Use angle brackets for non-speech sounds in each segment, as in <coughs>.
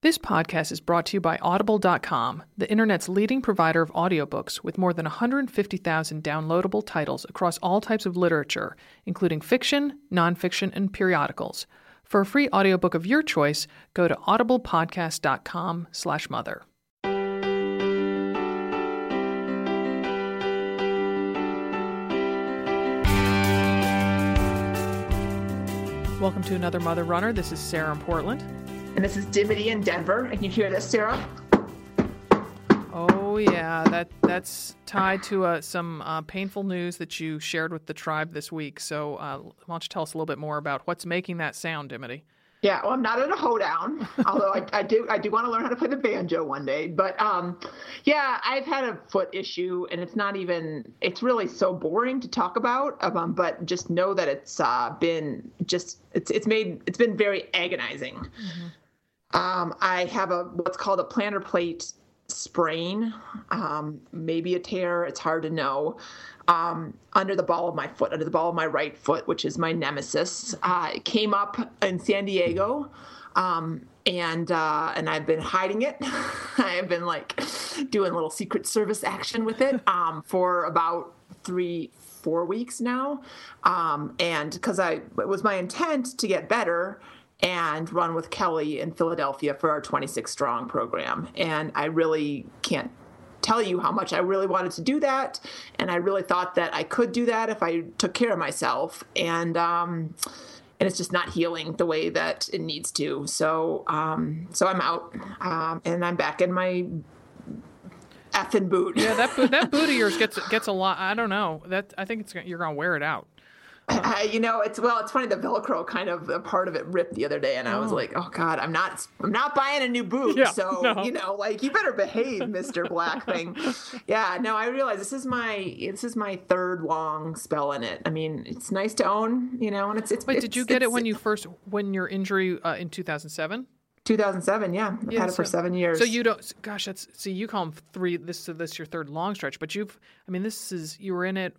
This podcast is brought to you by Audible.com, the internet's leading provider of audiobooks with more than 150,000 downloadable titles across all types of literature, including fiction, nonfiction, and periodicals. For a free audiobook of your choice, go to audiblepodcast.com slash mother. Welcome to another Mother Runner. This is Sarah in Portland. And this is Dimity in Denver. And you hear this, Sarah? Oh yeah, that that's tied to uh, some uh, painful news that you shared with the tribe this week. So uh, why don't you tell us a little bit more about what's making that sound, Dimity? Yeah, well, I'm not in a hoedown, <laughs> although I, I, do I do want to learn how to play the banjo one day. But um, yeah, I've had a foot issue, and it's not even it's really so boring to talk about. Um, but just know that it's uh, been just it's it's made it's been very agonizing. Mm-hmm. Um, I have a what's called a plantar plate sprain, um, maybe a tear. It's hard to know. Um, under the ball of my foot, under the ball of my right foot, which is my nemesis. Uh, it came up in San Diego. Um, and uh, and I've been hiding it. <laughs> I've been like doing a little Secret Service action with it <laughs> um, for about three, four weeks now. Um, and because I it was my intent to get better, and run with Kelly in Philadelphia for our 26 Strong program. And I really can't tell you how much I really wanted to do that. And I really thought that I could do that if I took care of myself. And, um, and it's just not healing the way that it needs to. So, um, so I'm out, um, and I'm back in my effing boot. Yeah, that boot, that boot of <laughs> yours gets gets a lot. I don't know. That I think it's you're gonna wear it out. <coughs> You know, it's well, it's funny. The Velcro kind of a part of it ripped the other day, and I was oh. like, "Oh God, I'm not, I'm not buying a new boot." Yeah, so no. you know, like you better behave, Mister Black Thing. <laughs> yeah, no, I realize this is my this is my third long spell in it. I mean, it's nice to own, you know, and it's it's. Wait, it's, did you get it when you first when your injury uh, in 2007? 2007, yeah, I've yeah, had it for seven years. So you don't, gosh, that's see, you call them three. This is this your third long stretch, but you've, I mean, this is you were in it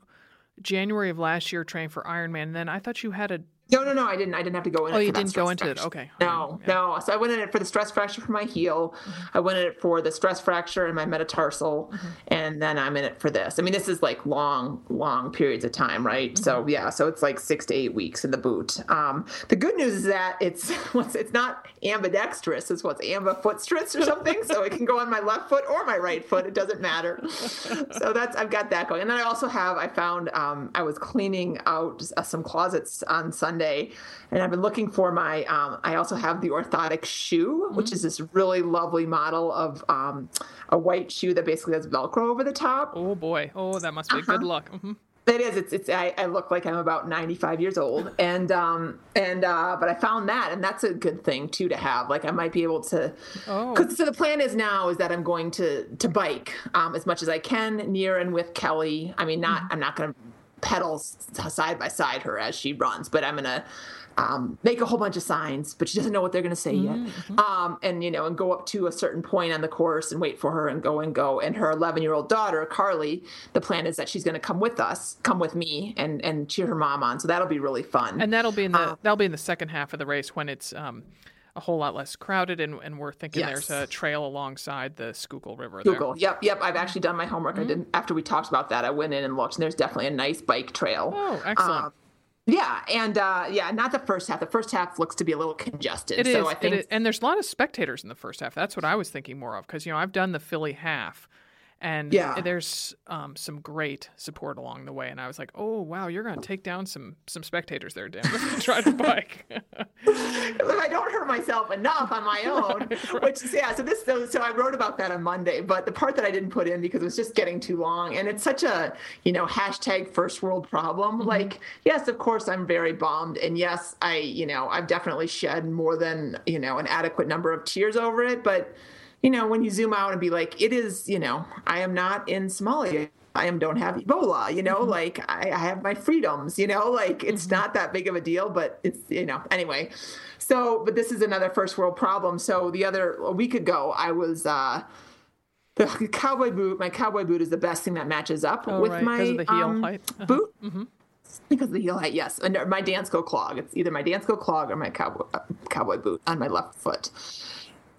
January of last year training for Ironman. And then I thought you had a no, no, no. I didn't. I didn't have to go in. Oh, you didn't go into fracture. it. Okay. No, yeah. no. So I went in it for the stress fracture for my heel. Mm-hmm. I went in it for the stress fracture in my metatarsal, mm-hmm. and then I'm in it for this. I mean, this is like long, long periods of time, right? Mm-hmm. So yeah, so it's like six to eight weeks in the boot. Um, the good news is that it's <laughs> it's not ambidextrous. It's what's ambifootstress or something. so it can go on my left foot or my right foot. It doesn't matter. so that's I've got that going, and then I also have I found um, I was cleaning out uh, some closets on Sunday Sunday, and I've been looking for my. Um, I also have the orthotic shoe, mm-hmm. which is this really lovely model of um, a white shoe that basically has Velcro over the top. Oh boy! Oh, that must be uh-huh. good luck. Mm-hmm. It is. It's. It's. I, I, look like I'm about 95 years old, and um, and uh, but I found that, and that's a good thing too to have. Like I might be able to. Oh. So the plan is now is that I'm going to to bike um, as much as I can near and with Kelly. I mean, not. Mm-hmm. I'm not going to pedals side by side her as she runs, but I'm gonna um, make a whole bunch of signs, but she doesn't know what they're to say mm-hmm. yet. Um, and you know, and go up to a certain point on the course and wait for her and go and go. And her 11 year old daughter, Carly, the plan is that she's to come with us, come with me, and and cheer her mom on. So that'll be really fun. And that'll be in the um, that'll be in the second half of the race when it's. A whole lot less crowded, and, and we're thinking yes. there's a trail alongside the Schuylkill River. Schuylkill, there. yep, yep. I've actually done my homework. Mm-hmm. I didn't after we talked about that. I went in and looked, and there's definitely a nice bike trail. Oh, excellent. Um, yeah, and uh, yeah, not the first half. The first half looks to be a little congested. It so is, I think, and there's a lot of spectators in the first half. That's what I was thinking more of because you know I've done the Philly half, and yeah. there's um, some great support along the way. And I was like, oh wow, you're going to take down some some spectators there, Dan. Try <laughs> to bike. <laughs> I don't hurt myself enough on my own. <laughs> Which yeah, so this so, so I wrote about that on Monday, but the part that I didn't put in because it was just getting too long, and it's such a you know hashtag first world problem. Mm-hmm. Like yes, of course I'm very bummed, and yes, I you know I've definitely shed more than you know an adequate number of tears over it, but you know, when you zoom out and be like, it is, you know, I am not in Somalia I am don't have Ebola, you know, mm-hmm. like I, I, have my freedoms, you know, like it's mm-hmm. not that big of a deal, but it's you know anyway. So, but this is another first world problem. So the other a week ago, I was. uh the cowboy boot, my cowboy boot is the best thing that matches up oh, with right, my the heel um, height. Uh-huh. boot. Mm-hmm. Because of the heel height, yes. And my Dansko clog. It's either my Dansko clog or my cowboy uh, cowboy boot on my left foot.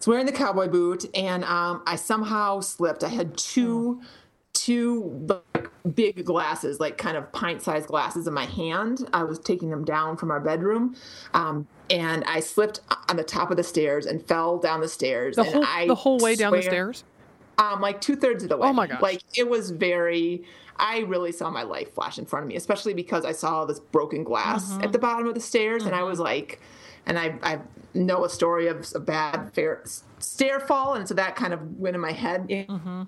It's wearing the cowboy boot, and um, I somehow slipped. I had two, two big glasses, like kind of pint-sized glasses, in my hand. I was taking them down from our bedroom, um, and I slipped on the top of the stairs and fell down the stairs. The whole, the whole way swear, down the stairs um, like two thirds of the way. Oh my gosh! Like it was very. I really saw my life flash in front of me, especially because I saw this broken glass mm-hmm. at the bottom of the stairs, mm-hmm. and I was mm-hmm. like, and I I know a story of a bad fair, stair fall, and so that kind of went in my head. Mm-hmm.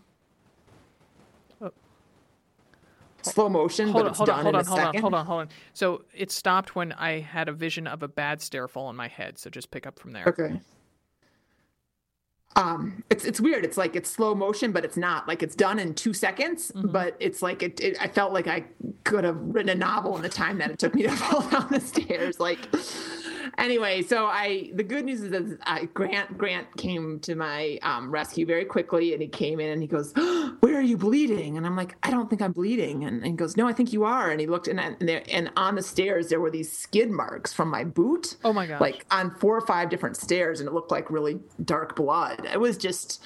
Slow motion, hold but on, it's hold done on, hold in on, a hold second. on, hold on, hold on. So it stopped when I had a vision of a bad stair fall in my head. So just pick up from there. Okay um it's it's weird it's like it's slow motion but it's not like it's done in two seconds mm-hmm. but it's like it, it, i felt like i could have written a novel in the time that it took me to <laughs> fall down the stairs like anyway, so I the good news is that I, Grant Grant came to my um, rescue very quickly, and he came in and he goes, oh, <gasps> "Where are you bleeding?" And I'm like, "I don't think I'm bleeding." And, and he goes, "No, I think you are." And he looked, and and, there, and on the stairs there were these skid marks from my boot. Oh my god! Like on four or five different stairs, and it looked like really dark blood. It was just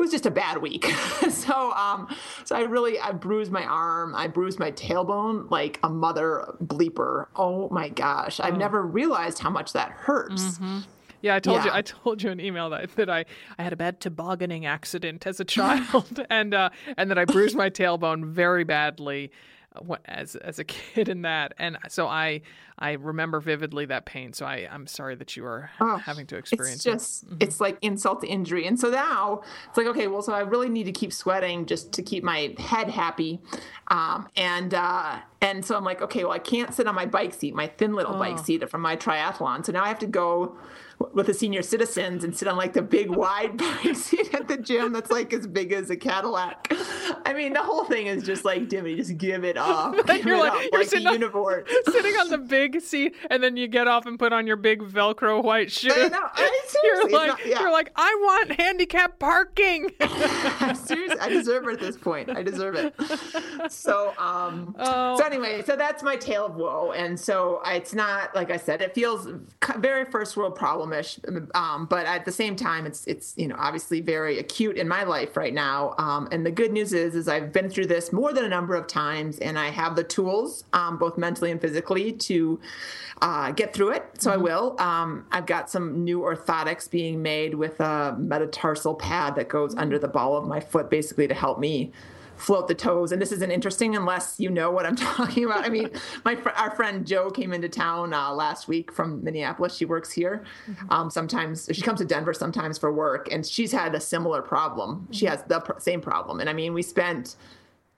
it was just a bad week. <laughs> so um so I really I bruised my arm, I bruised my tailbone like a mother bleeper. Oh my gosh. I've oh. never realized how much that hurts. Mm-hmm. Yeah, I told yeah. you. I told you an email that, that I, I had a bad tobogganing accident as a child, <laughs> and uh, and that I bruised my <laughs> tailbone very badly as as a kid in that and so i i remember vividly that pain so i i'm sorry that you are oh, having to experience it's just it. mm-hmm. it's like insult to injury and so now it's like okay well so i really need to keep sweating just to keep my head happy um, and uh, and so i'm like okay well i can't sit on my bike seat my thin little oh. bike seat from my triathlon so now i have to go with the senior citizens and sit on like the big <laughs> wide bike seat at the gym that's like as big as a Cadillac. I mean, the whole thing is just like, Dimmy, just give it up. <laughs> Give you're it like, up, you're like sitting, on, sitting on the big and then you get off and put on your big Velcro white shoe. I know. I, <laughs> you're like, not, yeah. you're like, I want handicap parking. <laughs> seriously, I deserve it at this point. I deserve it. So, um, oh. so anyway, so that's my tale of woe, and so it's not like I said, it feels very first world problemish, um, but at the same time, it's it's you know obviously very acute in my life right now. Um, and the good news is, is I've been through this more than a number of times, and I have the tools, um, both mentally and physically, to uh, get through it. So mm-hmm. I will. Um, I've got some new orthotics being made with a metatarsal pad that goes under the ball of my foot, basically to help me float the toes. And this isn't interesting unless you know what I'm <laughs> talking about. I mean, my fr- our friend Joe came into town uh, last week from Minneapolis. She works here. Mm-hmm. Um, sometimes she comes to Denver sometimes for work, and she's had a similar problem. She has the pr- same problem. And I mean, we spent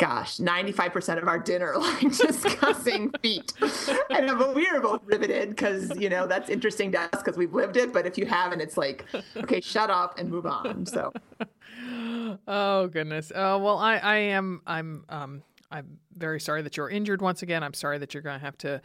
gosh, 95% of our dinner like <laughs> discussing feet. And but we were both riveted because, you know, that's interesting to us because we've lived it. But if you haven't, it's like, okay, shut up and move on. So oh goodness. Uh, well, I, I am. I'm. Um, I'm very sorry that you're injured once again. I'm sorry that you're going to have to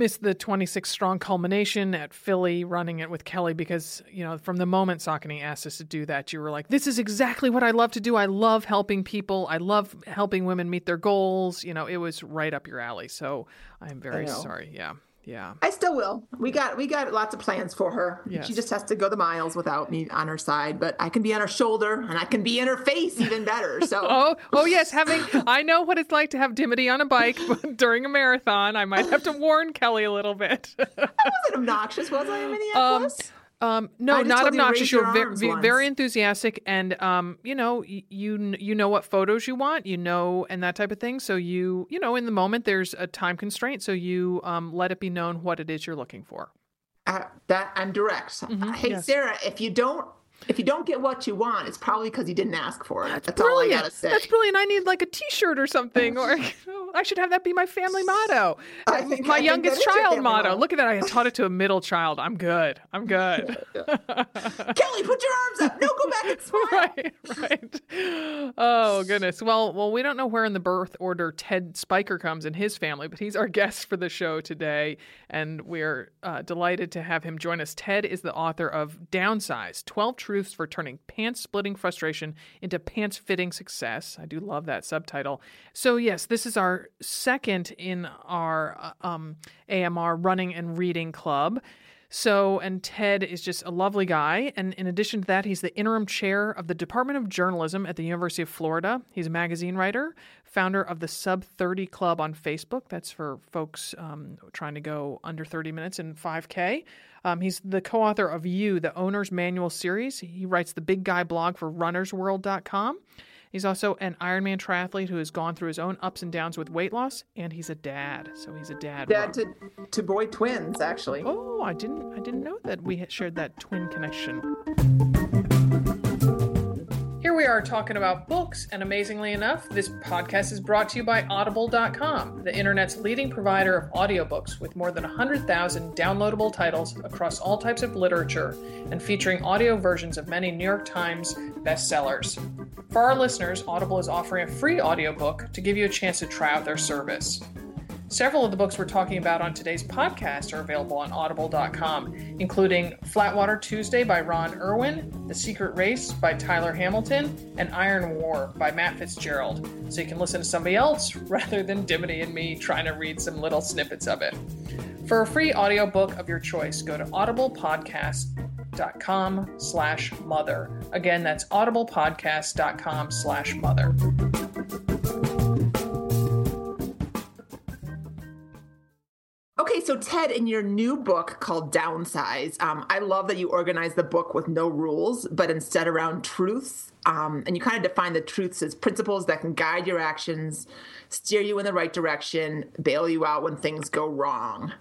miss the 26 strong culmination at Philly running it with Kelly because, you know, from the moment Saucony asked us to do that, you were like, this is exactly what I love to do. I love helping people. I love helping women meet their goals. You know, it was right up your alley. So I'm very sorry. Yeah. Yeah. I still will. We got we got lots of plans for her. Yes. She just has to go the miles without me on her side, but I can be on her shoulder and I can be in her face even better. So <laughs> Oh, oh yes, having I know what it's like to have Dimity on a bike <laughs> during a marathon. I might have to warn Kelly a little bit. <laughs> I wasn't obnoxious, was I in Minneapolis? Um, um, no, not obnoxious. You are very, very enthusiastic, and um, you know, you you know what photos you want, you know, and that type of thing. So you you know, in the moment, there's a time constraint, so you um, let it be known what it is you're looking for. Uh, that I'm direct. Mm-hmm, hey, yes. Sarah, if you don't if you don't get what you want, it's probably because you didn't ask for it. That's, That's all I gotta say. That's brilliant. I need like a T-shirt or something, or <laughs> I should have that be my family motto. I think, my I youngest child motto. Look at that. I taught it to a <laughs> middle child. I'm good. I'm good. <laughs> Kelly, put your arms up. No, go back and smile. right, right. Oh goodness. Well, well, we don't know where in the birth order Ted Spiker comes in his family, but he's our guest for the show today, and we're uh, delighted to have him join us. Ted is the author of Downsize: Twelve Truths for Turning Pants-Splitting Frustration into Pants-Fitting Success. I do love that subtitle. So yes, this is our second in our uh, um, AMR Running and Reading Club. So, and Ted is just a lovely guy. And in addition to that, he's the interim chair of the Department of Journalism at the University of Florida. He's a magazine writer, founder of the Sub 30 Club on Facebook. That's for folks um, trying to go under 30 minutes in 5K. Um, he's the co author of You, the Owner's Manual series. He writes the Big Guy blog for runnersworld.com. He's also an Ironman triathlete who has gone through his own ups and downs with weight loss, and he's a dad. So he's a dad. Dad to, to boy twins, actually. Oh, I didn't I didn't know that we shared that twin connection. We are talking about books, and amazingly enough, this podcast is brought to you by Audible.com, the internet's leading provider of audiobooks with more than 100,000 downloadable titles across all types of literature and featuring audio versions of many New York Times bestsellers. For our listeners, Audible is offering a free audiobook to give you a chance to try out their service. Several of the books we're talking about on today's podcast are available on audible.com, including Flatwater Tuesday by Ron Irwin, The Secret Race by Tyler Hamilton, and Iron War by Matt Fitzgerald. So you can listen to somebody else <laughs> rather than Dimity and me trying to read some little snippets of it. For a free audiobook of your choice, go to audiblepodcast.com slash mother. Again, that's audiblepodcast.com slash mother. Okay, so Ted, in your new book called Downsize, um, I love that you organize the book with no rules, but instead around truths. Um, and you kind of define the truths as principles that can guide your actions, steer you in the right direction, bail you out when things go wrong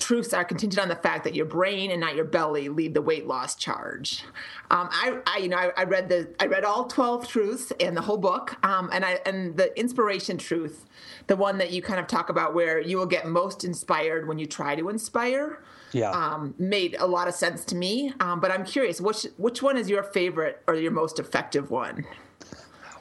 truths are contingent on the fact that your brain and not your belly lead the weight loss charge. Um, I, I, you know, I, I, read the, I read all twelve truths and the whole book, um, and I, and the inspiration truth, the one that you kind of talk about, where you will get most inspired when you try to inspire. Yeah, um, made a lot of sense to me. Um, but I'm curious, which which one is your favorite or your most effective one?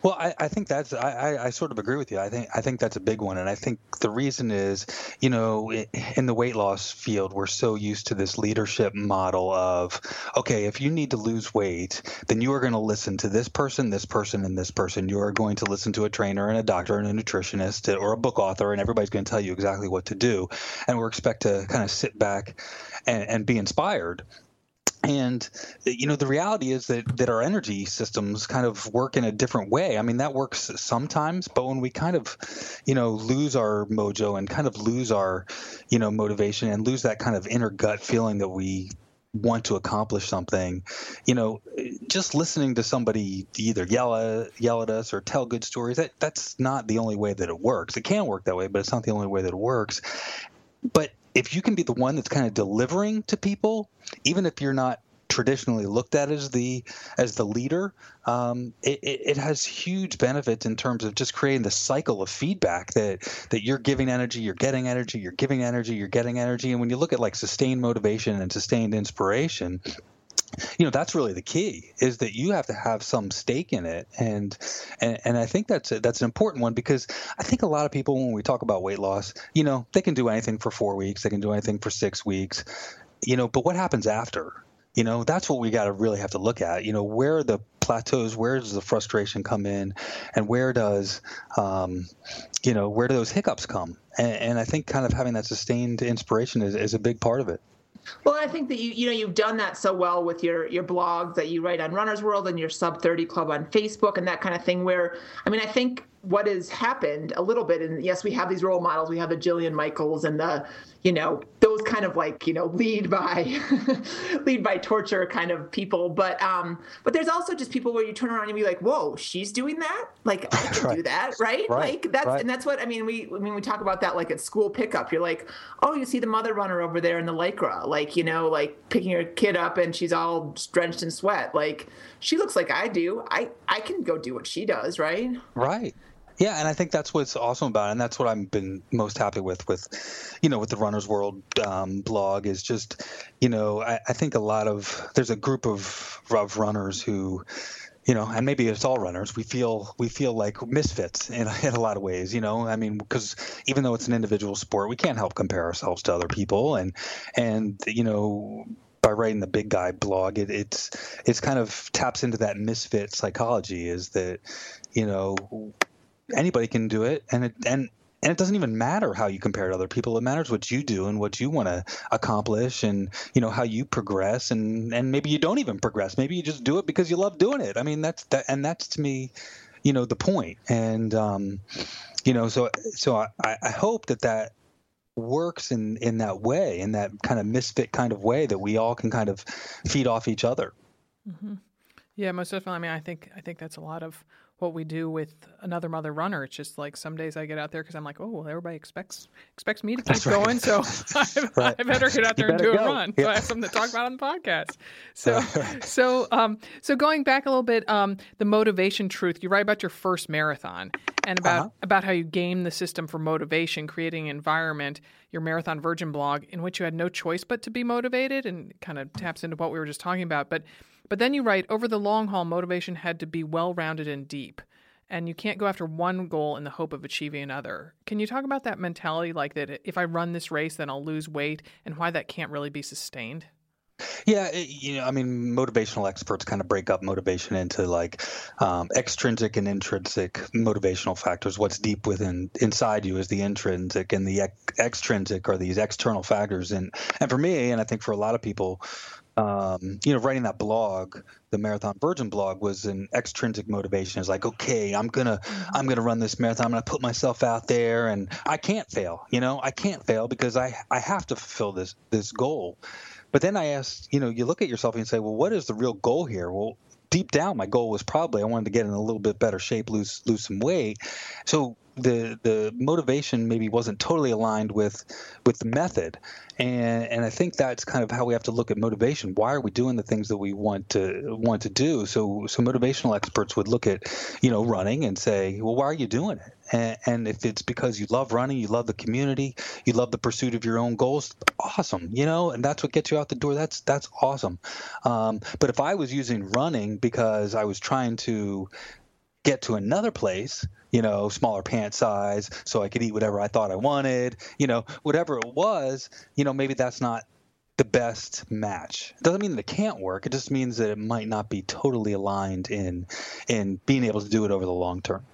Well, I, I think that's I, I, sort of agree with you. I think I think that's a big one, and I think the reason is, you know, in the weight loss field, we're so used to this leadership model of, okay, if you need to lose weight, then you are going to listen to this person, this person, and this person. You are going to listen to a trainer and a doctor and a nutritionist or a book author, and everybody's going to tell you exactly what to do, and we're expect to kind of sit back and, and be inspired and you know the reality is that that our energy systems kind of work in a different way. I mean that works sometimes but when we kind of you know lose our mojo and kind of lose our you know motivation and lose that kind of inner gut feeling that we want to accomplish something you know just listening to somebody either yell at, yell at us or tell good stories that that's not the only way that it works. It can work that way but it's not the only way that it works. But if you can be the one that's kind of delivering to people, even if you're not traditionally looked at as the as the leader, um, it, it, has huge benefits in terms of just creating the cycle of feedback that that you're giving energy, you're getting energy, you're giving energy, you're getting energy. And when you look at like sustained motivation and sustained inspiration, you know that's really the key is that you have to have some stake in it. And and, and i think that's a, that's an important one because i think a lot of people when we talk about weight loss you know they can do anything for four weeks they can do anything for six weeks you know but what happens after? You know that's what we got to really have to look at. You know where are the plateaus where does the frustration come in and where does um, you know where do those hiccups come? And, and, i think kind of having that sustained inspiration is, is a big part of it well, I think that you you know you've done that so well with your your blogs that you write on Runner's World and your Sub 30 Club on Facebook and that kind of thing. Where I mean, I think what has happened a little bit, and yes, we have these role models. We have the Jillian Michaels and the you know those kind of like you know lead by <laughs> lead by torture kind of people but um but there's also just people where you turn around and be like whoa she's doing that like i can <laughs> right. do that right? right? like that's right. and that's what i mean we i mean we talk about that like at school pickup you're like oh you see the mother runner over there in the lycra like you know like picking her kid up and she's all drenched in sweat like she looks like i do i i can go do what she does right right yeah, and I think that's what's awesome about it, and that's what I've been most happy with, with, you know, with the Runner's World um, blog is just, you know, I, I, think a lot of there's a group of of runners who, you know, and maybe it's all runners. We feel we feel like misfits in, <laughs> in a lot of ways, you know. I mean, because even though it's an individual sport, we can't help compare ourselves to other people, and and you know by writing the big guy blog it, it's it's kind of taps into that misfit psychology is that you know anybody can do it, and it and and it doesn't even matter how you compare to other people. It matters what you do and what you want to accomplish, and you know how you progress, and and maybe you don't even progress. Maybe you just do it because you love doing it. I mean, that's that, and that's to me, you know, the point. And um, you know, so so I, I hope that that works in in that way, in that kind of misfit kind of way that we all can kind of feed off each other. Mm-hmm. Yeah, most definitely. I mean, I think I think that's a lot of what we do with another mother runner. It's just like some days I get out there because I'm like, oh, well, everybody expects expects me to keep right. going, so <laughs> I, right. I, better get out there and do go. a run. Yeah. So I have something to talk about on the podcast. <laughs> So, so, um, so going back a little bit, um, the motivation truth. You write about your first marathon and about uh-huh. about how you game the system for motivation, creating an environment. Your marathon virgin blog in which you had no choice but to be motivated, and kind of taps into what we were just talking about, but but then you write over the long haul, motivation had to be well rounded and deep. And you can't go after one goal in the hope of achieving another. Can you talk about that mentality, like that if I run this race, then I'll lose weight, and why that can't really be sustained? Yeah, you know, I mean, motivational experts kind of break up motivation into like um, extrinsic and intrinsic motivational factors. What's deep within inside you is the intrinsic, and the ex- extrinsic are these external factors. And and for me, and I think for a lot of people, um, you know, writing that blog, the Marathon Virgin blog, was an extrinsic motivation. It's like, okay, I'm gonna, mm-hmm. I'm gonna run this marathon. I'm gonna put myself out there, and I can't fail. You know, I can't fail because I, I have to fulfill this, this goal. But then I asked, you know, you look at yourself and you say, well, what is the real goal here? Well, deep down, my goal was probably I wanted to get in a little bit better shape, lose, lose some weight. So the the motivation maybe wasn't totally aligned with with the method. And and I think that's kind of how we have to look at motivation. Why are we doing the things that we want to want to do? So so motivational experts would look at you know running and say well why are you doing it? And, if it's because you love running you love the community you love the pursuit of your own goals awesome you know and that's what gets you out the door. That's that's awesome. Um, but if I was using running because I was trying to get to another place, you know, smaller pant size, so I could eat whatever I thought I wanted, you know, whatever it was, you know, maybe that's not the best match. It doesn't mean that it can't work. It just means that it might not be totally aligned in in being able to do it over the long term.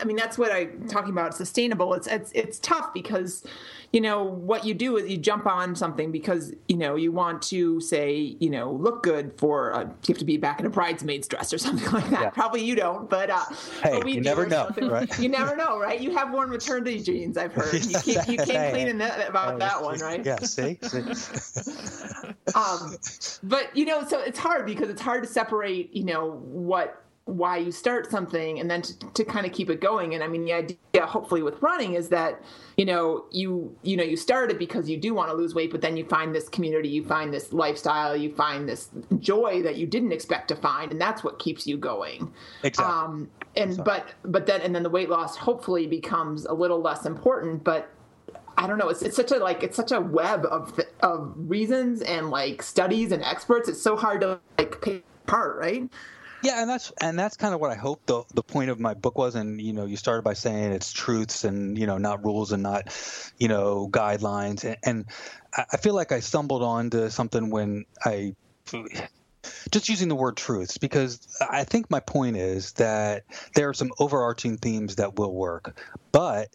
I mean, that's what I'm talking about. Sustainable. It's it's it's tough because, you know, what you do is you jump on something because you know you want to say you know look good for a, you have to be back in a bridesmaid's dress or <laughs> something like that. Yeah. Probably you don't, but uh, hey, but we you never know, right? You never know, right? You have worn maternity jeans. I've heard you <laughs> keep you came clean that, about that one, right? Yeah. See. see? <laughs> um, but you know, so it's hard because it's hard to separate. You know what why you start something and then to, to kind of keep it going and i mean the idea hopefully with running is that you know you you know you started because you do want to lose weight but then you find this community you find this lifestyle you find this joy that you didn't expect to find and that's what keeps you going exactly um, and exactly. but but then and then the weight loss hopefully becomes a little less important but I don't know. It's, it's such a like it's such a web of of reasons and like studies and experts. It's so hard to like pick apart, right? Yeah, and that's and that's kind of what I hope the the point of my book was. And you know, you started by saying it's truths and you know not rules and not you know guidelines. And, and I feel like I stumbled onto something when I just using the word truths because I think my point is that there are some overarching themes that will work, but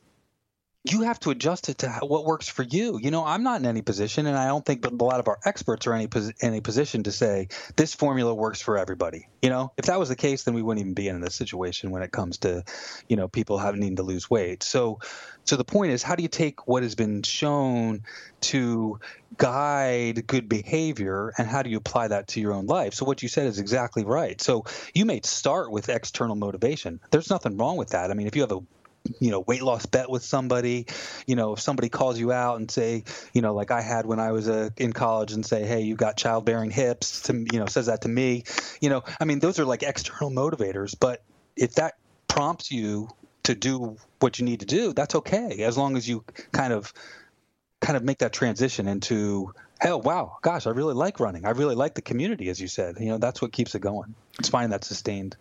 you have to adjust it to what works for you. You know, I'm not in any position, and I don't think but a lot of our experts are any any position to say this formula works for everybody. You know, if that was the case, then we wouldn't even be in this situation when it comes to, you know, people having needing to lose weight. So, so the point is, how do you take what has been shown to guide good behavior, and how do you apply that to your own life? So what you said is exactly right. So you may start with external motivation. There's nothing wrong with that. I mean, if you have a you know weight loss bet with somebody you know if somebody calls you out and say you know like i had when i was uh, in college and say hey you got childbearing hips to you know says that to me you know i mean those are like external motivators but if that prompts you to do what you need to do that's okay as long as you kind of kind of make that transition into hell wow gosh i really like running. I really like the community as you said. You know that's what keeps it going. It's finding that sustained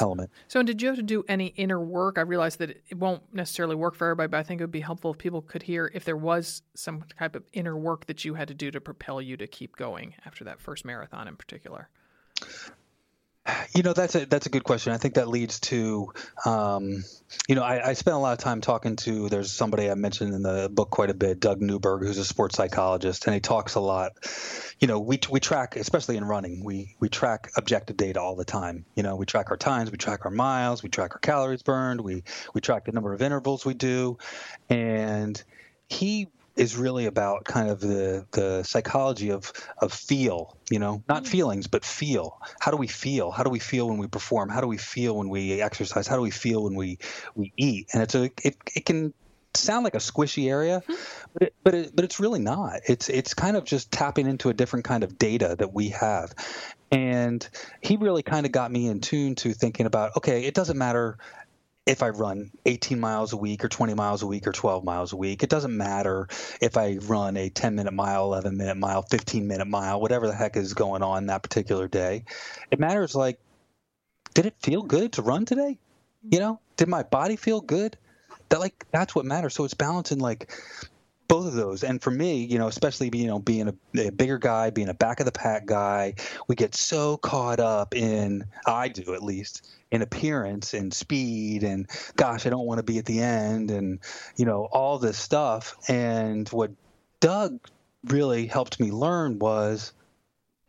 element. So, and did you have to do any inner work? I realize that it won't necessarily work for everybody, but I think it would be helpful if people could hear if there was some type of inner work that you had to do to propel you to keep going after that first marathon in particular. You know, that's a that's a good question. I think that leads to, um, you know, I, I spent a lot of time talking to. There's somebody I mentioned in the book quite a bit, Doug Newburg, who's a sports psychologist, and he talks a lot. You know, we we track, especially in running, we we track objective data all the time. You know, we track our times, we track our miles, we track our calories burned, we we track the number of intervals we do, and he is really about kind of the the psychology of of feel you know not mm-hmm. feelings but feel. How do we feel? How do we feel when we perform? How do we feel when we exercise? How do we feel when we we eat? And it's a it, it can sound like a squishy area mm-hmm. but it, but it, but it's really not. It's it's kind of just tapping into a different kind of data that we have. And he really kind of got me in tune to thinking about okay it doesn't matter if I run 18 miles a week or 20 miles a week or 12 miles a week. It doesn't matter if I run a 10 minute mile, 11 minute mile, 15 minute mile, whatever the heck is going on that particular day. It matters like, did it feel good to run today? You know, did my body feel good? That like that's what matters. So it's balancing like both of those. And for me, you know, especially you know being a, a, bigger guy, being a back of the pack guy, we get so caught up in I do at least in appearance and speed and gosh, I don't want to be at the end and you know all this stuff. And what Doug really helped me learn was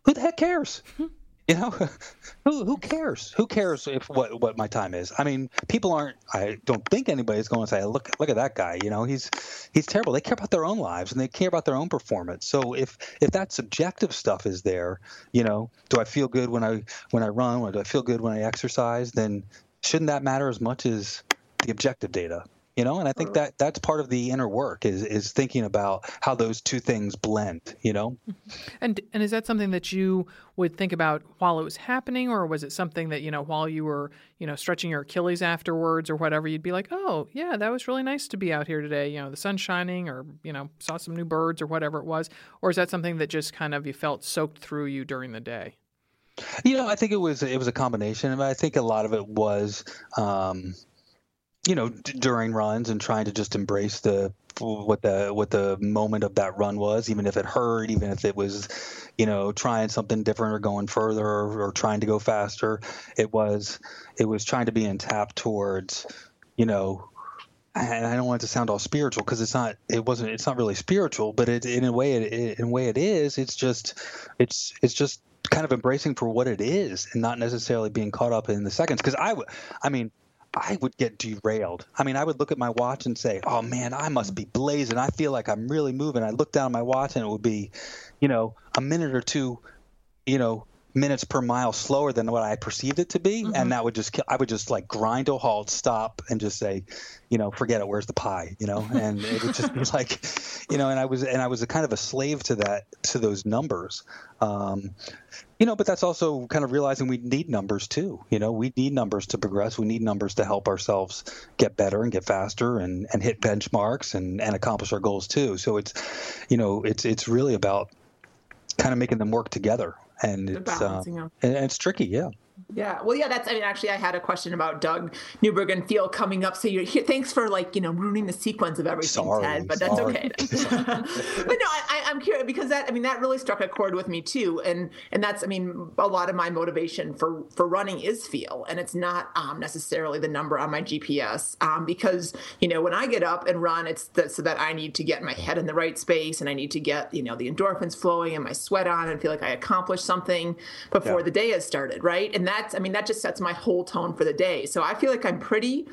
who the heck cares? <laughs> You know, <laughs> who who cares? Who cares if what what my time is? I mean, people aren't. I don't think anybody's going to say, "Look, look at that guy." You know, he's he's terrible. They care about their own lives and they care about their own performance. So if if that subjective stuff is there, you know, do I feel good when I when I run? Or do I feel good when I exercise? Then shouldn't that matter as much as the objective data? You know and i think that that's part of the inner work is is thinking about how those two things blend you know? And and is that something that you would think about while it was happening or was it something that you know while you were you know stretching your achilles afterwards or whatever you'd be like oh yeah that was really nice to be out here today you know the sun's shining or you know saw some new birds or whatever it was or is that something that just kind of you felt soaked through you during the day? You know, I think it was it was a combination. I think a lot of it was um, you know d- during runs and trying to just embrace the what the what the moment of that run was even if it hurt even if it was you know trying something different or going further or, or trying to go faster it was it was trying to be in tap towards you know and I don't want it to sound all spiritual because it's not. It wasn't. It's not really spiritual, but it, in a way, it, in a way, it is. It's just, it's, it's just kind of embracing for what it is, and not necessarily being caught up in the seconds. Because I, I mean, I would get derailed. I mean, I would look at my watch and say, "Oh man, I must be blazing. I feel like I'm really moving." I look down at my watch and it would be, you know, a minute or two, you know, minutes per mile slower than what I perceived it to be, mm-hmm. and that would just I would just like grind to a halt, stop, and just say, you know, forget it. Where's the pie? You know, <laughs> and it would just be like, you know, and I was and I was a kind of a slave to that to those numbers. Um, you know, but that's also kind of realizing we need numbers too. You know, we need numbers to progress. We need numbers to help ourselves get better and get faster and, and hit benchmarks and, and accomplish our goals too. So it's, you know, it's it's really about kind of making them work together and it's uh, and, it's tricky, yeah. Yeah. Well, yeah, that's, I mean, actually, I had a question about Doug Newburg and Feel coming up. So you're here. Thanks for like, you know, ruining the sequence of everything, sorry, Ted, but that's sorry. okay. <laughs> but no, I, I'm curious because that, I mean, that really struck a chord with me too. And, and that's, I mean, a lot of my motivation for, for running is feel. And it's not um, necessarily the number on my GPS um, because, you know, when I get up and run, it's the, so that I need to get my head in the right space and I need to get, you know, the endorphins flowing and my sweat on and feel like I accomplished something before Yeah. the day has started. Right. And that's, I mean, that just sets my whole tone for the day. So I feel like I'm pretty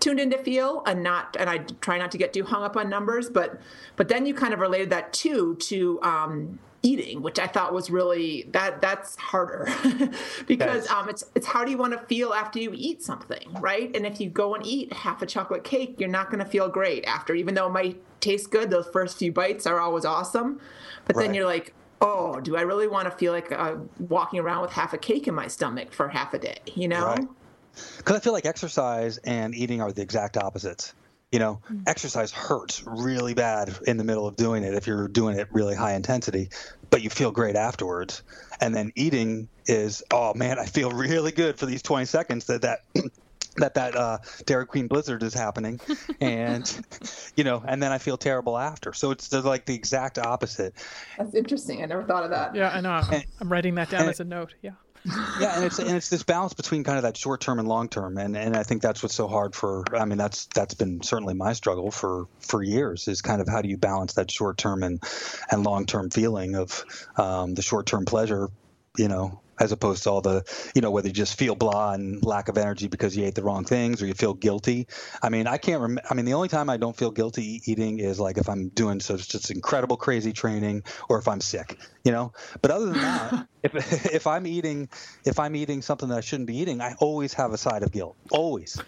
tuned into feel and not and I try not to get too hung up on numbers but but then you kind of related that too to um eating which I thought was really that that's harder <laughs> because Yes. um it's it's how do you want to feel after you eat something right and if you go and eat half a chocolate cake you're not going to feel great after even though it might taste good those first few bites are always awesome but then you're like oh do I really want to feel like uh, walking around with half a cake in my stomach for half a day you know Right. because I feel like exercise and eating are the exact opposites. You know, exercise hurts really bad in the middle of doing it if you're doing it really high intensity, but you feel great afterwards. And then eating is, oh man, I feel <laughs> really good for these 20 seconds that that. <clears throat> That that uh, Dairy Queen Blizzard is happening, and you know, and then I feel terrible after. So it's they're like the exact opposite. that's interesting I never thought of that Yeah, I know. I'm writing that down as a note. Yeah. yeah and it's and it's this balance between kind of that short term and long term and and i think that's what's so hard for i mean that's that's been certainly my struggle for for years is kind of how do you balance that short term and and long term feeling of um, the short term pleasure you know as opposed to all the you know whether you just feel blah and lack of energy because you ate the wrong things or you feel guilty. I mean i can't rem- i mean the only time i don't feel guilty eating is like if i'm doing such just incredible crazy training or if i'm sick you know? But other than that <laughs> if if i'm eating if i'm eating something that i shouldn't be eating i always have a side of guilt. Always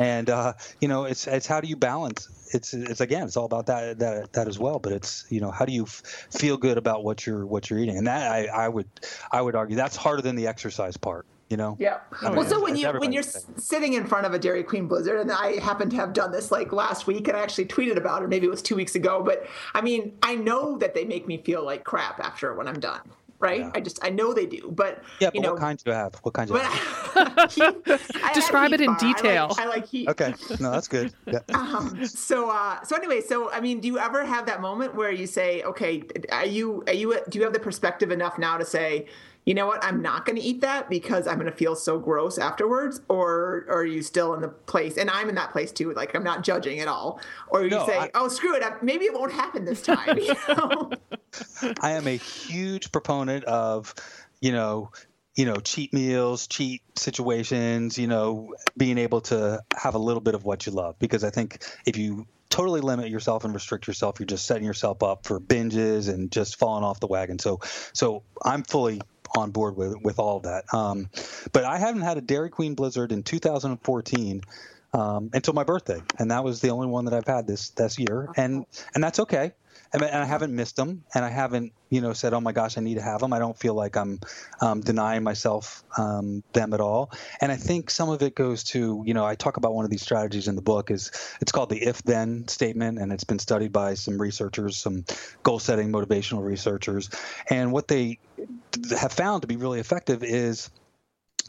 and uh, you know it's it's how do you balance it's it's again it's all about that that that as well but it's you know how do you f- feel good about what you're what you're eating and that I, I would I would argue that's harder than the exercise part you know Yeah. Oh, well, so when you when you're thing. sitting in front of a Dairy Queen Blizzard, and I happen to have done this like last week, and I actually tweeted about it. Maybe it was two weeks ago, but I mean, I know that they make me feel like crap after when I'm done. Right? Yeah. I just I know they do, but yeah but you know, what kind do you have what kind do you have <laughs> Heat- Describe it in bar. I like- detail. I like, heat. okay no that's good yeah. <laughs> Um, so uh, so anyway, so I mean, do you ever have that moment where you say, okay, are you are you do you have the perspective enough now to say, you know what, I'm not going to eat that because I'm going to feel so gross afterwards, or, or are you still in the place? And I'm in that place too. Like I'm not judging at all. Or you No, say, I- oh screw it, maybe it won't happen this time. You <laughs> know? I am a huge proponent of, you know, you know, cheat meals, cheat situations, you know, being able to have a little bit of what you love. Because I think if you totally limit yourself and restrict yourself, you're just setting yourself up for binges and just falling off the wagon. So, so I'm fully on board with with all of that. Um, but I haven't had a Dairy Queen Blizzard in 2014 um, until my birthday, and that was the only one that I've had this this year, and and that's okay. And, I haven't missed them, and I haven't, you know, said, "Oh my gosh, I need to have them." I don't feel like I'm um, denying myself um, them at all. And I think some of it goes to, you know, I talk about one of these strategies in the book is it's called the if-then statement, and it's been studied by some researchers, some goal-setting motivational researchers, and what they have found to be really effective is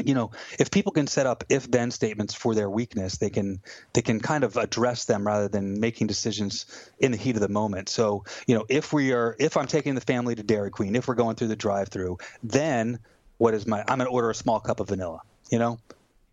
you know if people can set up if then statements for their weakness they can they can kind of address them rather than making decisions in the heat of the moment. So you know if we are if i'm taking the family to dairy queen if we're going through the drive through then what is my i'm going to order a small cup of vanilla you know?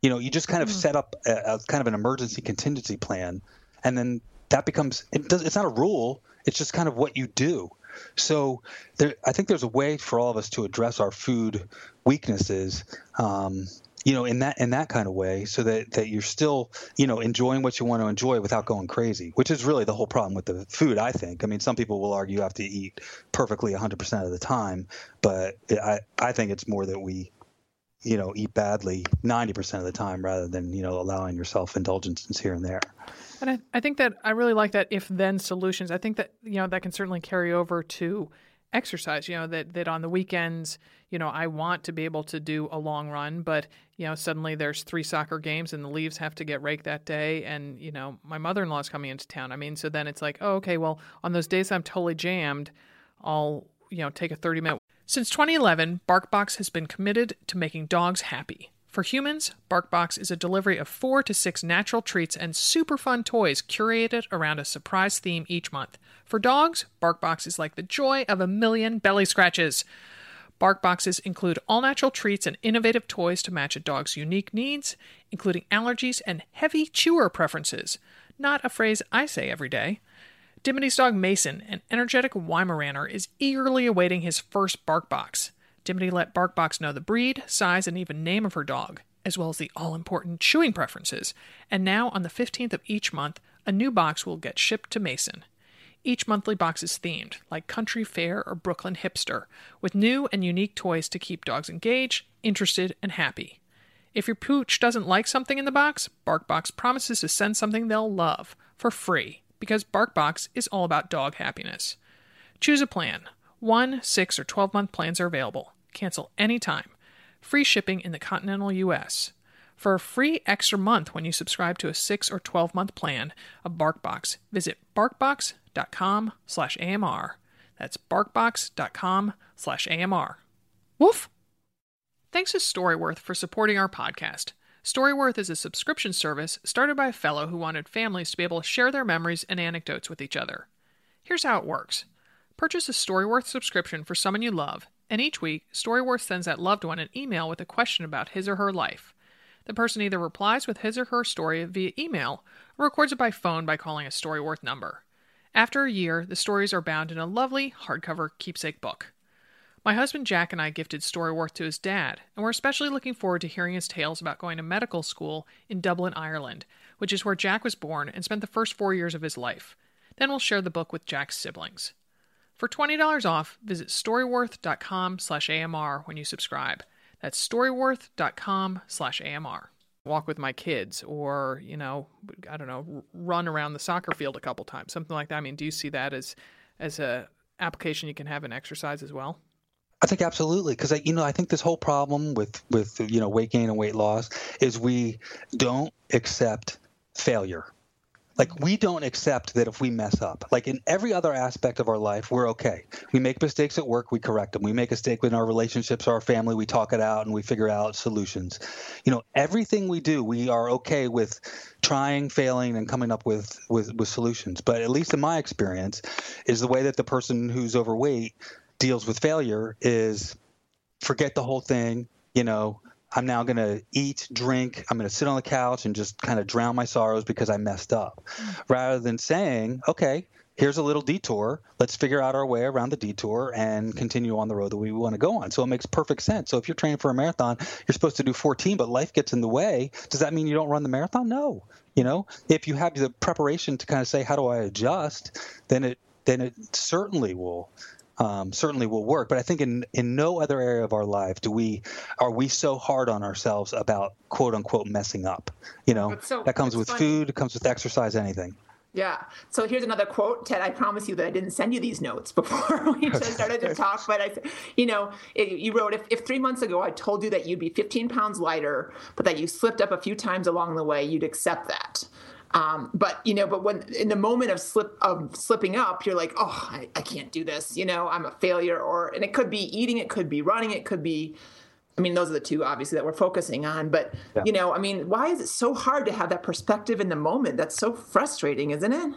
You know you just kind of mm. set up a, a kind of an emergency contingency plan and then that becomes it does, it's not a rule it's just kind of what you do so there, I think there's a way for all of us to address our food weaknesses, um, you know, in that in that kind of way, so that that you're still, you know, enjoying what you want to enjoy without going crazy, which is really the whole problem with the food. I think. I mean, some people will argue you have to eat perfectly 100% of the time, but I I think it's more that we you know eat badly 90% of the time rather than you know allowing yourself indulgences here and there And I, I think that I really like that if then solutions. I think that, you know, that can certainly carry over to exercise, you know, that, that on the weekends, you know, I want to be able to do a long run, but, you know, suddenly there's three soccer games and the leaves have to get raked that day. And, you know, my mother in law's coming into town. I mean, so then it's like, oh, okay, well, on those days I'm totally jammed, I'll, you know, take a 30 minute. Since 2011, BarkBox has been committed to making dogs happy. For humans, BarkBox is a delivery of four to six natural treats and super fun toys curated around a surprise theme each month. For dogs, BarkBox is like the joy of a million belly scratches. Bark boxes include all natural treats and innovative toys to match a dog's unique needs, including allergies and heavy chewer preferences. Not a phrase I say every day. Dimity's dog Mason, an energetic Weimaraner, is eagerly awaiting his first bark box. Dimity let BarkBox know the breed, size, and even name of her dog, as well as the all important chewing preferences. And now, on the 15th of each month, a new box will get shipped to Mason. Each monthly box is themed, like country fair or Brooklyn hipster, with new and unique toys to keep dogs engaged, interested, and happy. If your pooch doesn't like something in the box, BarkBox promises to send something they'll love for free because BarkBox is all about dog happiness. Choose a plan. One, six, or 12 month plans are available. Cancel anytime. Free shipping in the continental U.S. For a free extra month when you subscribe to a 6 or 12 month plan of BarkBox, visit barkbox.com slash AMR. That's barkbox.com slash AMR. Woof! Thanks to Storyworth for supporting our podcast. Storyworth is a subscription service started by a fellow who wanted families to be able to share their memories and anecdotes with each other. Here's how it works purchase a Storyworth subscription for someone you love, and each week, Storyworth sends that loved one an email with a question about his or her life. The person either replies with his or her story via email or records it by phone by calling a Storyworth number. After a year, the stories are bound in a lovely hardcover keepsake book. My husband Jack and I gifted Storyworth to his dad, and we're especially looking forward to hearing his tales about going to medical school in Dublin, Ireland, which is where Jack was born and spent the first four years of his life. Then we'll share the book with Jack's siblings. For $20 off, visit storyworth.com slash AMR when you subscribe. That's storyworth.com slash AMR. Walk with my kids or, you know, I don't know, run around the soccer field a couple times, something like that. I mean, do you see that as as a application you can have in exercise as well? I think absolutely because you know I think this whole problem with with you know weight gain and weight loss is we don't accept failure. Like we don't accept that if we mess up, like in every other aspect of our life, we're okay. We make mistakes at work, we correct them. We make a mistake in our relationships, our family, we talk it out and we figure out solutions. You know, everything we do, we are okay with trying, failing, and coming up with with, with solutions. But at least in my experience, is the way that the person who's overweight deals with failure is forget the whole thing, you know, I'm now going to eat, drink, I'm going to sit on the couch and just kind of drown my sorrows because I messed up. Mm. Rather than saying, okay, here's a little detour. Let's figure out our way around the detour and continue on the road that we want to go on. So it makes perfect sense. So if you're training for a marathon, you're supposed to do 14, but life gets in the way. Does that mean you don't run the marathon? No. You know, if you have the preparation to kind of say, how do I adjust? Then it then it certainly will um, certainly will work. But I think in in no other area of our life do we are we so hard on ourselves about quote unquote messing up. You know, so, that comes with funny. food, it comes with exercise, anything. Yeah. So here's another quote, Ted. I promise you that I didn't send you these notes before <laughs> we just started to talk. But I, you know, it, you wrote if, if three months ago I told you that you'd be 15 pounds lighter, but that you slipped up a few times along the way, you'd accept that. Um, but you know, but when in the moment of slip of slipping up, you're like, oh, I, I can't do this. You know, I'm a failure. Or and it could be eating, it could be running, it could be. I mean, those are the two obviously that we're focusing on. But yeah. you know, I mean, why is it so hard to have that perspective in the moment? That's so frustrating, isn't it?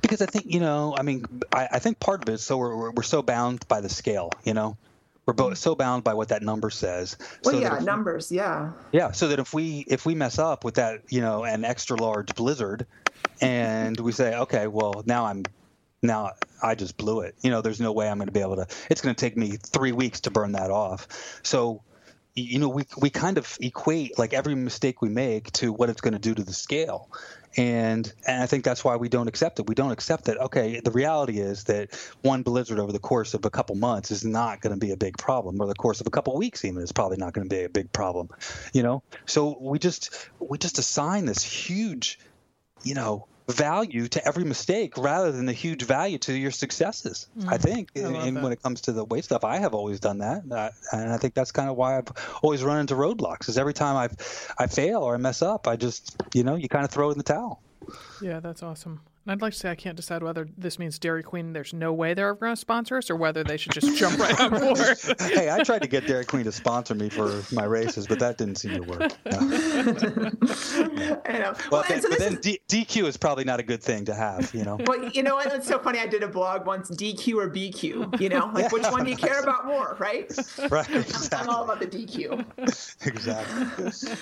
Because I think you know, I mean, I, I think part of it is so we're we're so bound by the scale, you know we're both mm. so bound by what that number says. Well, so yeah, numbers, yeah. Yeah, so that if we if we mess up with that, you know, an extra large blizzard, and we say, okay, well now I'm now I just blew it. You know, there's no way I'm going to be able to. It's going to take me three weeks to burn that off. So you know we we kind of equate like every mistake we make to what it's going to do to the scale and and I think that's why we don't accept it. We don't accept that. Okay, the reality is that one blizzard over the course of a couple months is not going to be a big problem, or the course of a couple weeks even is probably not going to be a big problem. You know, so we just we just assign this huge, you know, value to every mistake rather than the huge value to your successes. Mm, I think, I and when it comes to the weight stuff, I have always done that, uh, and I think that's kind of why I've always run into roadblocks. Is every time I I fail or I mess up, I just you know you kind of throw in the towel. Yeah, that's awesome. And I'd like to say I can't decide whether this means Dairy Queen. There's no way they're going to sponsor us, or whether they should just jump right on board. <laughs> hey, I tried to get Dairy Queen to sponsor me for my races, but that didn't seem to work. <laughs> No. I know. Well, then, so but then is... D- DQ is probably not a good thing to have, you know. Well, you know what? It's so funny. I did a blog once: DQ or BQ. You know, like yeah. which one do you care about more, right? Right. Exactly. I'm, I'm all about the DQ. exactly.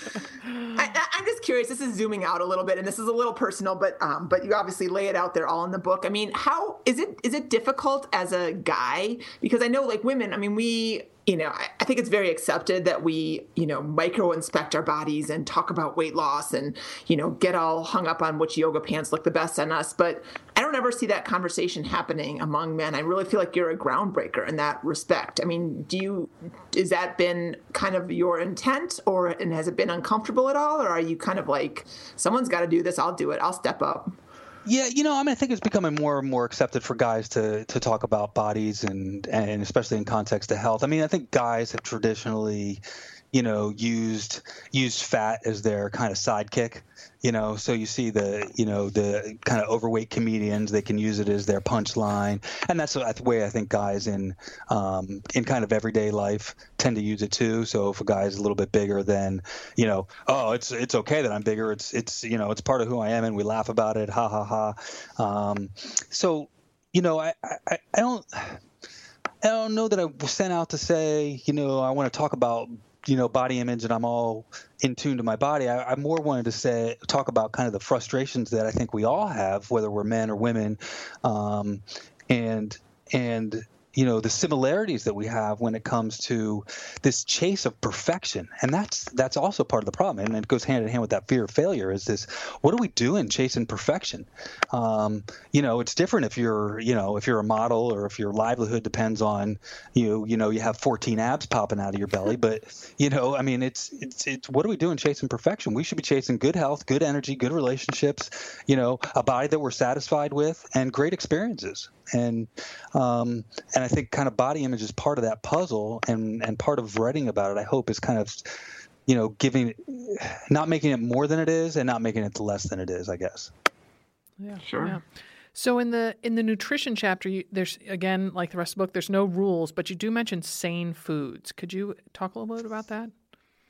I, am just curious. This is zooming out a little bit, and this is a little personal, but um, but you obviously lay it out there all in the book. I mean, how is it is it difficult as a guy? Because I know, like women, I mean, we you know, I, I, think it's very accepted that we, you know, micro inspect our bodies and talk about weight loss and, you know, get all hung up on which yoga pants look the best on us. But I don't ever see that conversation happening among men. I really feel like you're a groundbreaker in that respect. I mean, do you, is that been kind of your intent or, and has it been uncomfortable at all? Or are you kind of like, someone's got to do this, I'll do it, I'll step up? Yeah, you know, I mean, I think it's becoming more and more accepted for guys to to talk about bodies and and especially in context of health. I mean, I think guys have traditionally, you know, used used fat as their kind of sidekick you know so you see the you know the kind of overweight comedians they can use it as their punchline. And that's the way i think guys in um, in kind of everyday life tend to use it too. So if a guy's a little bit bigger then you know oh it's it's okay that i'm bigger. It's it's you know it's part of who i am and we laugh about it. Ha ha ha. Um, so you know i i, I don't I don't know that I was sent out to say, you know, I want to talk about you know body image and I'm all in tune to my body. I, I, more wanted to say talk about kind of the frustrations that I think we all have, whether we're men or women, um, and and you know the similarities that we have when it comes to this chase of perfection. And that's that's also part of the problem. And it goes hand in hand with that fear of failure is this what are we doing chasing perfection? Um, you know it's different if you're you know if you're a model or if your livelihood depends on you you know you have 14 abs popping out of your belly. But you know i mean it's it's it's what are we doing chasing perfection? We should be chasing good health good energy good relationships you know a body that we're satisfied with and great experiences. And um, and I think kind of body image is part of that puzzle, and and part of writing about it, I hope, is kind of you know giving, not making it more than it is, and not making it less than it is. I guess. Yeah. Sure. Yeah. So in the in the nutrition chapter, you, there's again like the rest of the book, there's no rules, but you do mention sane foods. Could you talk a little bit about that?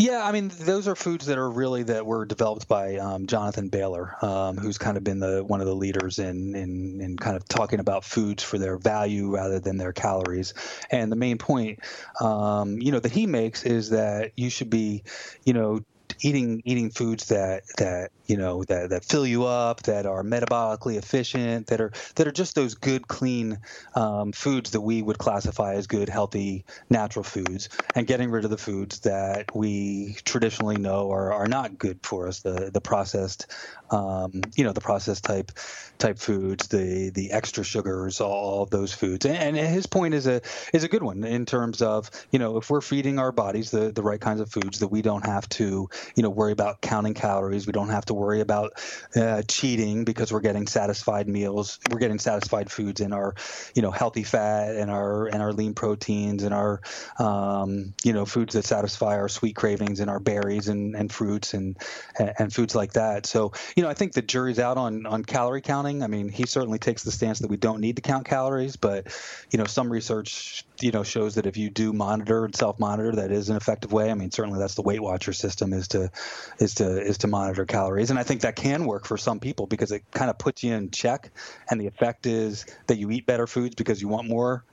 Yeah, I mean, those are foods that are really that were developed by um, Jonathan Bailor, um, who's kind of been the one of the leaders in, in in kind of talking about foods for their value rather than their calories. And the main point, um, you know, that he makes is that you should be, you know, eating eating foods that that you know that, that fill you up, that are metabolically efficient, that are that are just those good, clean um, foods that we would classify as good, healthy, natural foods, and getting rid of the foods that we traditionally know are, are not good for us, the the processed, um, you know, the processed type type foods, the the extra sugars, all those foods. And, and his point is a is a good one in terms of you know if we're feeding our bodies the the right kinds of foods that we don't have to you know worry about counting calories, we don't have to worry about uh, cheating because we're getting satisfied meals. We're getting satisfied foods in our, you know, healthy fat and our and our lean proteins and our, um, you know, foods that satisfy our sweet cravings and our berries and, and fruits and and foods like that. So you know, I think the jury's out on on calorie counting. I mean, he certainly takes the stance that we don't need to count calories, but you know, some research you know shows that if you do monitor and self monitor, that is an effective way. I mean, certainly that's the Weight Watcher system is to is to is to monitor calories, and I think that can work for some people because it kind of puts you in check, and the effect is that you eat better foods because you want more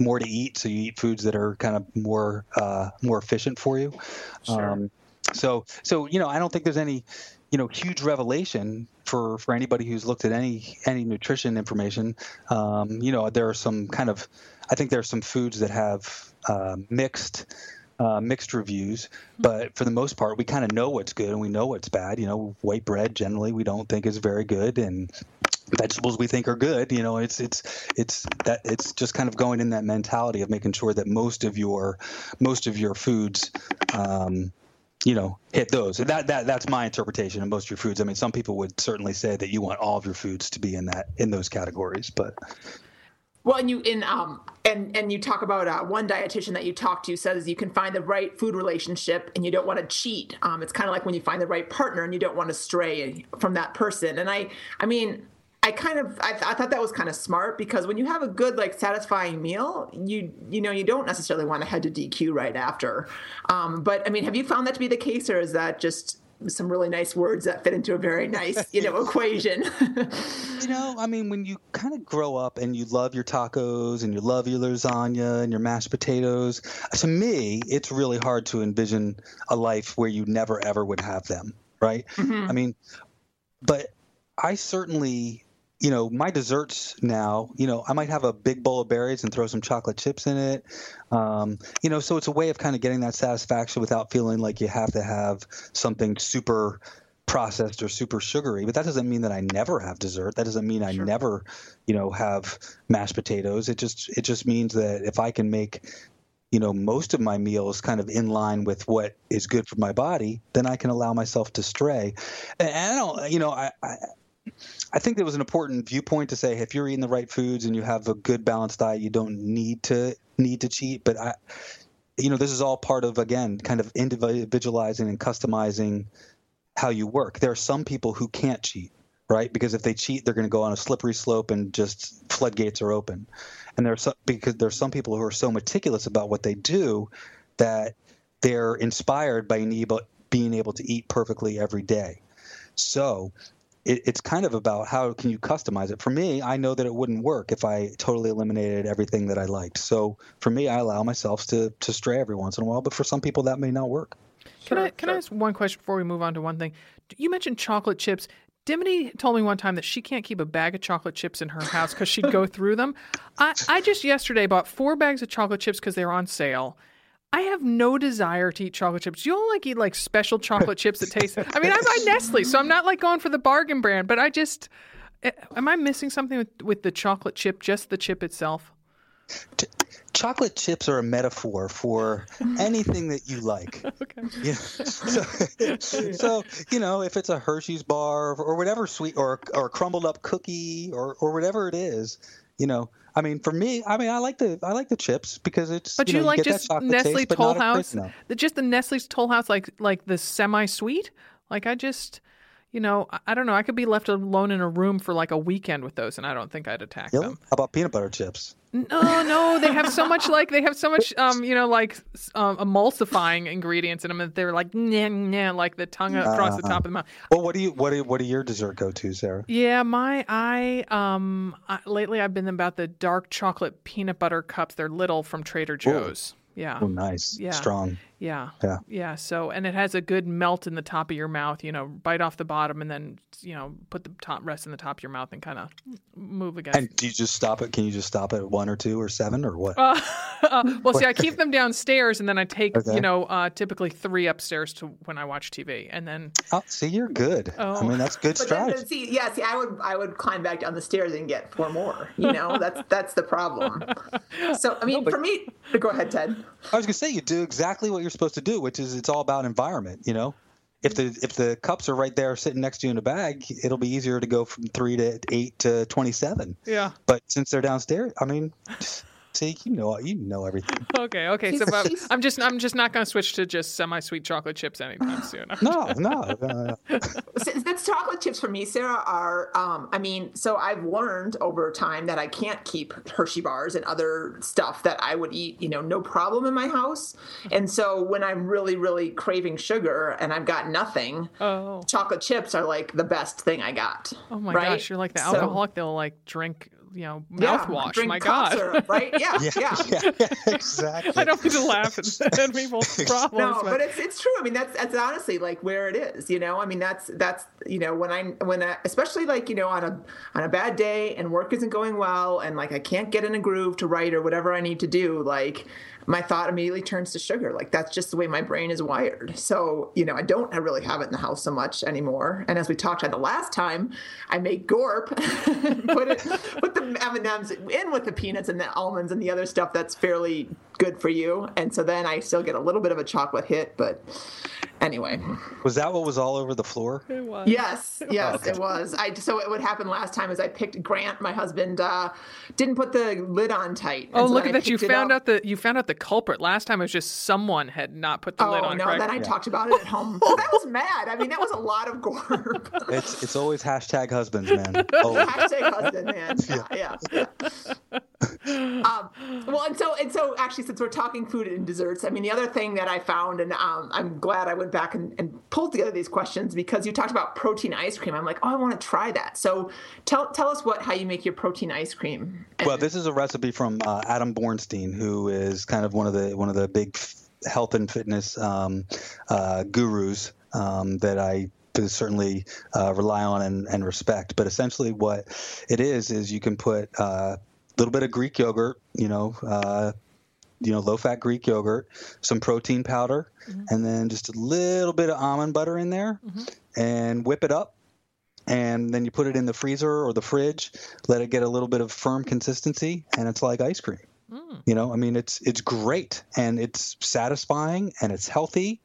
more to eat, so you eat foods that are kind of more uh, more efficient for you. Sure. Um, so so you know, I don't think there's any you know huge revelation for for anybody who's looked at any any nutrition information. Um, you know, there are some kind of I think there are some foods that have uh, mixed. Uh, mixed reviews, but for the most part, we kind of know what's good and we know what's bad. You know, white bread generally we don't think is very good, and vegetables we think are good. You know, it's it's it's that it's just kind of going in that mentality of making sure that most of your most of your foods. Um, you know, hit those. That that that's my interpretation of most of your foods. I mean, some people would certainly say that you want all of your foods to be in that in those categories, but well, and you in um and and you talk about uh, one dietitian that you talked to says you can find the right food relationship and you don't want to cheat. Um, it's kind of like when you find the right partner and you don't want to stray from that person. And I I mean I kind of I, th- I, thought that was kind of smart because when you have a good like satisfying meal, you you know you don't necessarily want to head to DQ right after. Um, but I mean, have you found that to be the case, or is that just some really nice words that fit into a very <laughs> nice you know equation? you <laughs> know, I mean, when you kind of grow up and you love your tacos and you love your lasagna and your mashed potatoes, to me, it's really hard to envision a life where you never ever would have them, right? Mm-hmm. I mean, but I certainly you know, my desserts now, you know, I might have a big bowl of berries and throw some chocolate chips in it. Um, you know, so it's a way of kind of getting that satisfaction without feeling like you have to have something super processed or super sugary. But that doesn't mean that I never have dessert. That doesn't mean I sure. never, you know, have mashed potatoes. It just it just means that if I can make you know most of my meals kind of in line with what is good for my body then i can allow myself to stray and i don't you know i, I I think it was an important viewpoint to say if you're eating the right foods and you have a good balanced diet, you don't need to need to cheat. But I, you know, this is all part of again, kind of individualizing and customizing how you work. There are some people who can't cheat, right? Because if they cheat, they're going to go on a slippery slope and just floodgates are open. And there's some, because there's some people who are so meticulous about what they do that they're inspired by being able to eat perfectly every day. So it, it's kind of about how can you customize it. For me, I know that it wouldn't work if I totally eliminated everything that I liked. So for me, I allow myself to to stray every once in a while. But for some people, that may not work. Can sure, I can sure. I ask one question before we move on to one thing? You mentioned chocolate chips. Dimity told me one time that she can't keep a bag of chocolate chips in her house because she'd go through them. I, I just yesterday bought four bags of chocolate chips because they were on sale. I have no desire to eat chocolate chips. You don't like eat like special chocolate chips that taste. I mean, I buy Nestle, so I'm not like going for the bargain brand, but I just eh, am I missing something with with the chocolate chip, just the chip itself? chocolate chips are a metaphor for <laughs> anything that you like. okay. Yeah. So, <laughs> so, you know, if it's a Hershey's bar or, or whatever sweet or or a crumbled up cookie or or whatever it is, you know, I mean, for me, I mean, I like the I like the chips because it's. But you, you know, like you just Nestle taste, Toll House, the, just the Nestle's Toll House, like like the semi sweet. Like I just, you know, I don't know. I could be left alone in a room for like a weekend with those, and I don't think I'd attack really? them. How about peanut butter chips? No, no, they have so much like they have so much, um, you know, like um, emulsifying ingredients in them that they're like nah, nah, like the tongue across uh, the top of the mouth. Well, what do you what do, what are your dessert go to, Sarah? Yeah, my I um I, lately I've been about the dark chocolate peanut butter cups. They're little from Trader Joe's. Ooh. Yeah. Oh, nice. Yeah. Strong. Yeah. Yeah. Yeah. So, and it has a good melt in the top of your mouth. You know, bite off the bottom and then you know put the top rest in the top of your mouth and kind of move again. And do you just stop it? Can you just stop at one or two or seven or what? Uh, <laughs> uh, well, see, I keep them downstairs and then I take okay. you know uh, typically three upstairs to when I watch TV and then. Oh, see, you're good. Oh. I mean, that's good strategy. see, yeah, see, I would I would climb back down the stairs and get four more. You know, <laughs> that's that's the problem. So, I mean, no, but, for me, go ahead, Ted. I was gonna say you do exactly what you're supposed to do, which is it's all about environment. You know, if the if the cups are right there sitting next to you in a bag, it'll be easier to go from three to eight to twenty seven. Yeah. But since they're downstairs, I mean, See, you know, you know everything. <laughs> Okay, okay. So but I'm just, I'm just not going to switch to just semi-sweet chocolate chips anytime soon. <laughs> no, no. no. That's chocolate chips for me, Sarah. Are, um, I mean, so I've learned over time that I can't keep Hershey bars and other stuff that I would eat, you know, no problem in my house. And so when I'm really, really craving sugar and I've got nothing, oh. chocolate chips are like the best thing I got. Oh my right? gosh, you're like the alcoholic. So, They'll like drink you know mouthwash. Yeah, my God, syrup, right? Yeah, <laughs> yeah, yeah. yeah, exactly. I don't mean to laugh at, <laughs> people's problems. No, but, but it's it's true. I mean, that's that's honestly like where it is. You know, I mean, that's that's you know when I when I, especially like you know on a on a bad day and work isn't going well and like I can't get in a groove to write or whatever I need to do, like my thought immediately turns to sugar. Like that's just the way my brain is wired. So, you know, I don't really have it in the house so much anymore. And as we talked about the last time, I make gorp, <laughs> put it put the M and M's in with the peanuts and the almonds and the other stuff that's fairly good for you, and so then I still get a little bit of a chocolate hit, but anyway. Was that what was all over the floor? It was. Yes, <laughs> yes, okay. it was. I so what happened last time is I picked Grant, my husband, uh, didn't put the lid on tight. Oh, so look at that! You found out the you found out the culprit. Last time it was just someone had not put the oh, lid on. Oh no! Correct. Then I yeah. talked about it at home. so that was mad. I mean, that was a lot of gore. <laughs> it's it's always hashtag husbands, man. <laughs> hashtag husband, man. Yeah, yeah. yeah. um, well, and so and so actually, since we're talking food and desserts, I mean, the other thing that I found, and um, I'm glad I went back and, and, pulled together these questions because you talked about protein ice cream. I'm like, oh, I want to try that. So tell tell us what how you make your protein ice cream. And- well, this is a recipe from uh, Adam Bornstein, who is kind of one of the one of the big health and fitness um, uh, gurus um, that I certainly uh, rely on and, and, respect. But essentially, what it is is you can put uh, a little bit of Greek yogurt, you know, uh, you know, low-fat Greek yogurt, some protein powder, mm-hmm. and then just a little bit of almond butter in there, mm-hmm. and whip it up. And then you put it in the freezer or the fridge, let it get a little bit of firm consistency, and it's like ice cream. Mm. You know, I mean, it's it's great and it's satisfying and it's healthy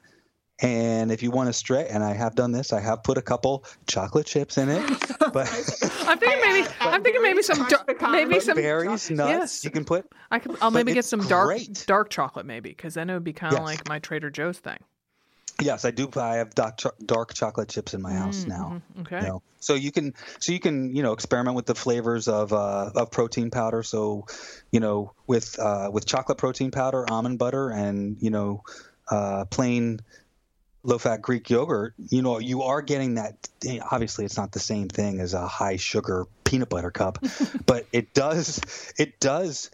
and if you want to stretch, and I have done this, I have put a couple chocolate chips in it. <laughs> But <laughs> I'm thinking maybe I'm thinking maybe some maybe some berries, nuts. Yes. You can put. I could. I'll maybe get some dark great. dark chocolate maybe because then it would be kind of yes. like my Trader Joe's thing. Yes, I do. I have dark, dark chocolate chips in my house mm-hmm. now. Okay. You know? So you can so you can you know experiment with the flavors of uh, of protein powder. So you know with uh, with chocolate protein powder, almond butter, and you know uh, plain low fat Greek yogurt, you know, you are getting that. Obviously, it's not the same thing as a high sugar peanut butter cup, <laughs> but it does it does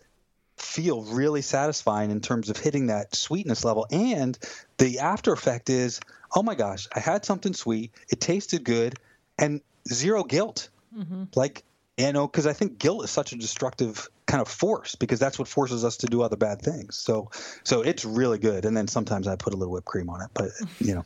feel really satisfying in terms of hitting that sweetness level. And the after effect is, oh my gosh, I had something sweet, it tasted good, and zero guilt. Mm-hmm. Like you know, because I think guilt is such a destructive kind of force because that's what forces us to do other bad things. So, so it's really good. And then sometimes I put a little whipped cream on it, but you know,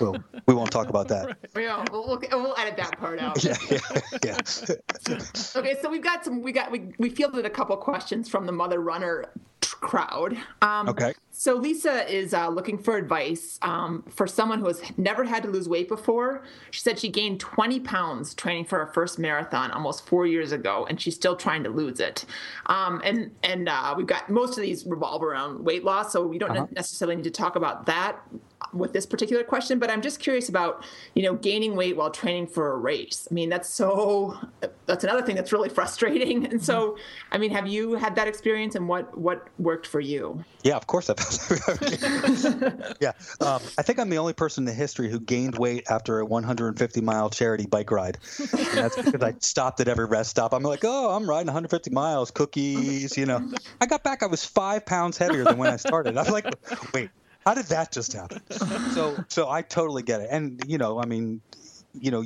we'll, we won't talk about that. <laughs> Yeah, we'll, we'll, we'll edit that part out. <laughs> yeah, yeah, yeah. <laughs> okay, so we've got some. We got we we fielded a couple questions from the Mother Runner crowd. Um, okay. So Lisa is uh, looking for advice um, for someone who has never had to lose weight before. She said she gained 20 pounds training for her first marathon almost four years ago, and she's still trying to lose it. Um, and and uh, we've got most of these revolve around weight loss, so we don't uh-huh. necessarily need to talk about that with this particular question, but I'm just curious about, you know, gaining weight while training for a race. I mean, that's so that's another thing that's really <laughs> frustrating. And so, I mean, have you had that experience and what what worked for you? Yeah, of course I've <laughs> Yeah. Um, I think I'm the only person in the history who gained weight after a 150 mile charity bike ride. And that's because I stopped at every rest stop. I'm like, "Oh, I'm riding 150 miles, cookies, you know." I got back I was 5 pounds heavier than when I started. I'm like, "Wait, how did that just happen? so so I totally get it. And you know, I mean, you know,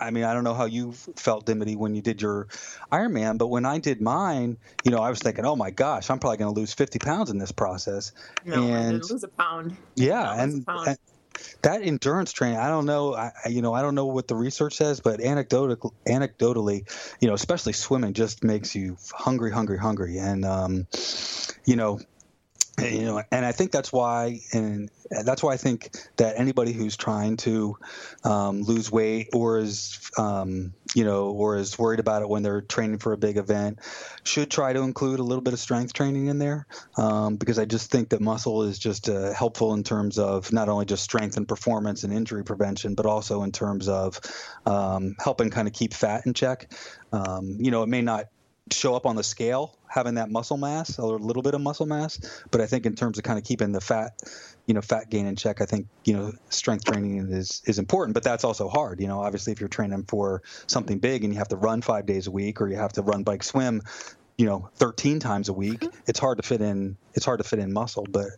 I mean, I don't know how you felt, Dimity, when you did your Ironman, but when I did mine, you know, I was thinking, oh my gosh, I'm probably going to lose 50 pounds in this process. No, and, lose a pound. Yeah, and, pound. and, that endurance training, I don't know, I, you know, I don't know what the research says, but anecdotally, anecdotally, you know, especially swimming just makes you hungry, hungry, hungry, and um, you know, you know and i think that's why and that's why i think that anybody who's trying to um, lose weight or is um, you know or is worried about it when they're training for a big event should try to include a little bit of strength training in there. Um, because i just think that muscle is just uh, helpful in terms of not only just strength and performance and injury prevention but also in terms of um, helping kind of keep fat in check. Um, you know it may not show up on the scale having that muscle mass or a little bit of muscle mass. But i think in terms of kind of keeping the fat you know fat gain in check i think you know strength training is is important but that's also hard. You know obviously if you're training for something big and you have to run 5 days a week or you have to run bike swim you know 13 times a week mm-hmm. it's hard to fit in it's hard to fit in muscle. But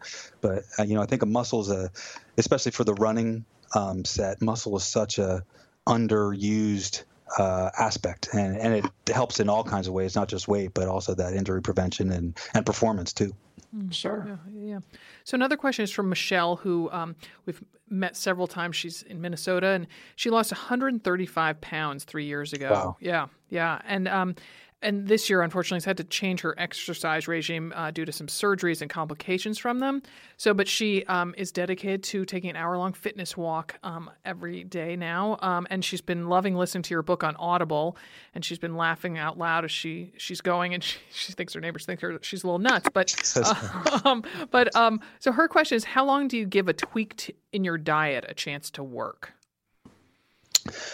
but uh, you know i think a muscle is a especially for the running um, set muscle is such a underused uh, aspect, and, and it helps in all kinds of ways, not just weight, but also that injury prevention and, and performance too. Mm, sure. Yeah, yeah. So another question is from Michelle, who um, we've met several times. She's in Minnesota, and she lost 135 pounds three years ago. Wow. Yeah, yeah, and um, and this year, unfortunately, has had to change her exercise regime uh, due to some surgeries and complications from them. So, but she um, is dedicated to taking an hour-long fitness walk um, every day now, um, and she's been loving listening to your book on Audible, and she's been laughing out loud as she she's going, and <laughs> she, she thinks her neighbors think her she's a little nuts. But, <laughs> uh, <laughs> but um, so her question is, how long do you give a tweak to, in your diet a chance to work?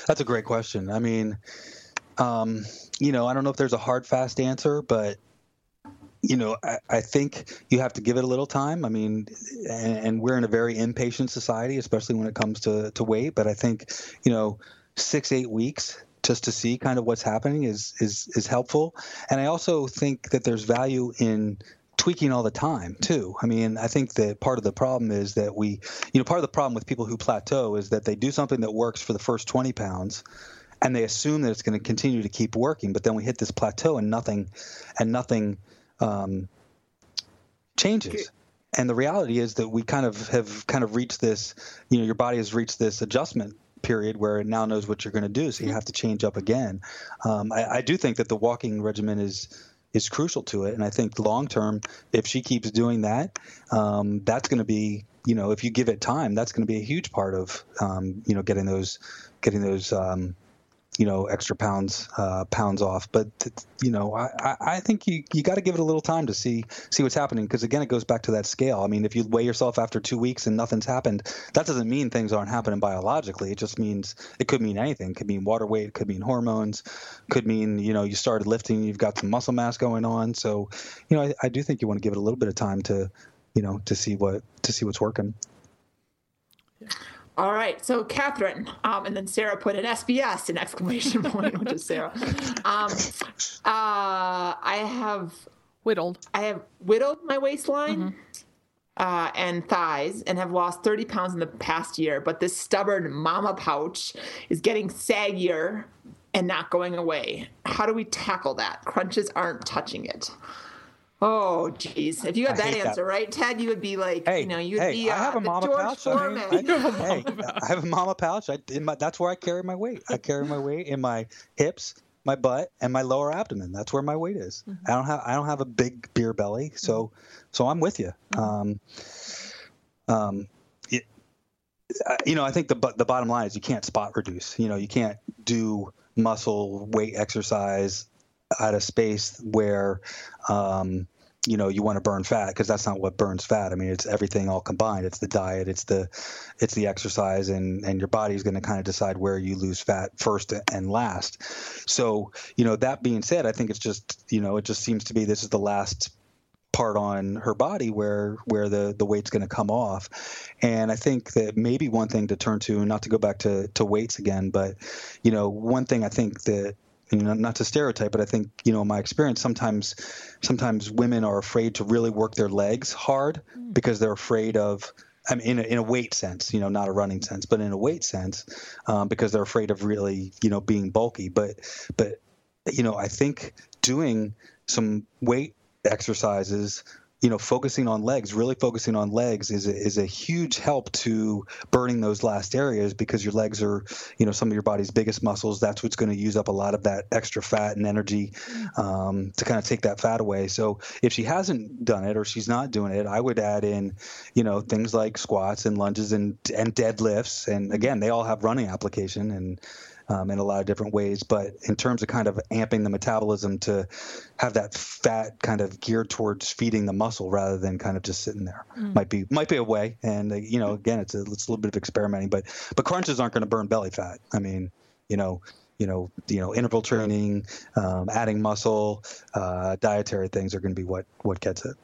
That's a great question. I mean um, you know, I don't know if there's a hard, fast answer, but you know, I, I, think you have to give it a little time. I mean, and, and, we're in a very impatient society, especially when it comes to, to weight. But I think, you know, six, eight weeks just to see kind of what's happening is is is helpful. And I also think that there's value in tweaking all the time too. I mean, I think that part of the problem is that we, you know, part of the problem with people who plateau is that they do something that works for the first 20 pounds and they assume that it's going to continue to keep working. But then we hit this plateau and nothing, and nothing um, changes. And the reality is that we kind of have kind of reached this. You know, your body has reached this adjustment period where it now knows what you're going to do, so you have to change up again. Um, I, I do think that the walking regimen is is crucial to it, and I think long term, if she keeps doing that, um, that's going to be you know if you give it time, that's going to be a huge part of um, you know getting those getting those um, you know extra pounds uh, pounds off. But you know, I, I think you you got to give it a little time to see see what's happening because again, it goes back to that scale. I mean, if you weigh yourself after two weeks and nothing's happened, that doesn't mean things aren't happening biologically. It just means it could mean anything. It could mean water weight. It could mean hormones. Could mean you know you started lifting. You've got some muscle mass going on. So you know, I, I do think you want to give it a little bit of time to you know to see what to see what's working. Yeah. All right. So Catherine, um, and then Sarah put an SBS, an exclamation <laughs> point, which is Sarah. Um, uh, I have whittled. I have whittled my waistline. Mm-hmm. Uh, and thighs and have lost 30 pounds in the past year. But this stubborn mama pouch is getting saggier and not going away. How do we tackle that? Crunches aren't touching it. Oh, geez. If you had that answer, that. right, Ted, you would be like, hey, you know, you'd hey, be uh, I have a mama George pouch. Foreman. <laughs> I, mean, I, hey, I have a mama pouch. I, my, that's where I carry my weight. I carry my weight in my hips, my butt, and my lower abdomen. That's where my weight is. Mm-hmm. I don't have I don't have a big beer belly, so so I'm with you. Mm-hmm. Um, um, it, you know, I think the the bottom line is you can't spot reduce. You know, you can't do muscle weight exercise at a space where um, you know you want to burn fat because that's not what burns fat. I mean it's everything all combined. It's the diet it's the it's the exercise and and your body's going to kind of decide where you lose fat first and last. So you know that being said i think it's just you know it just seems to be this is the last part on her body where where the the weight's going to come off. And i think that maybe one thing to turn to not to go back to to weights again but you know one thing i think that you know, not to stereotype, but I think you know in my experience sometimes sometimes women are afraid to really work their legs hard mm. because they're afraid of I mean, in a, in a weight sense, you know, not a running sense, but in a weight sense, um, because they're afraid of really, you know, being bulky. But, but, you know, I think doing some weight exercises you know, focusing on legs, really focusing on legs is a, is a huge help to burning those last areas because your legs are, you know, some of your body's biggest muscles. That's what's going to use up a lot of that extra fat and energy um, to kind of take that fat away. So if she hasn't done it or she's not doing it, I would add in, you know, things like squats and lunges and and deadlifts. And again, they all have running application and um, in a lot of different ways. But in terms of kind of amping the metabolism to have that fat kind of geared towards feeding the muscle rather than kind of just sitting there, mm. might be might be a way. And uh, you know, again, it's a, it's a little bit of experimenting, but but crunches aren't going to burn belly fat. I mean, you know, you know, you know, interval training, um, adding muscle, uh, dietary things are going to be what what gets it.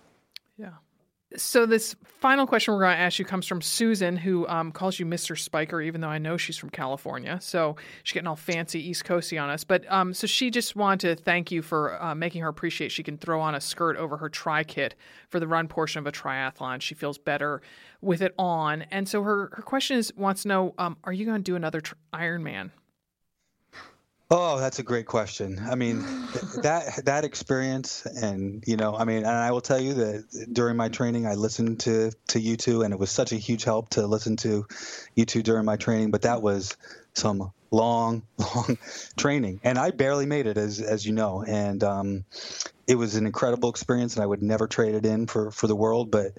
So this final question we're going to ask you comes from Susan, who um, calls you Mr. Spiker, even though I know she's from California. So she's getting all fancy East Coasty on us. But um, so she just wanted to thank you for uh, making her appreciate she can throw on a skirt over her tri kit for the run portion of a triathlon. She feels better with it on. And so her her question is wants to know, um, are you going to do another tr- Ironman? Oh, that's a great question. I mean, <laughs> that that experience, and you know, I mean, and I will tell you that during my training, I listened to to you two, and it was such a huge help to listen to you two during my training. But that was some long, <laughs> long training, and I barely made it, as as you know, and um, it was an incredible experience, and I would never trade it in for for the world. But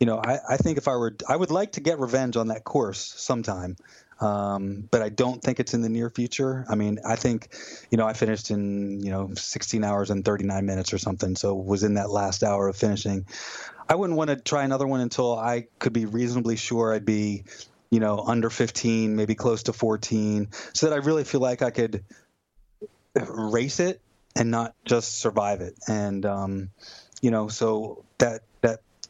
you know, I, I think if I were, I would like to get revenge on that course sometime. Um, but I don't think it's in the near future. I mean, I think, you know, I finished in, you know, 16 hours and 39 minutes or something. So was in that last hour of finishing. I wouldn't want to try another one until I could be reasonably sure I'd be, you know, under 15, maybe close to 14, so that I really feel like I could race it and not just survive it. And, um, you know, so that,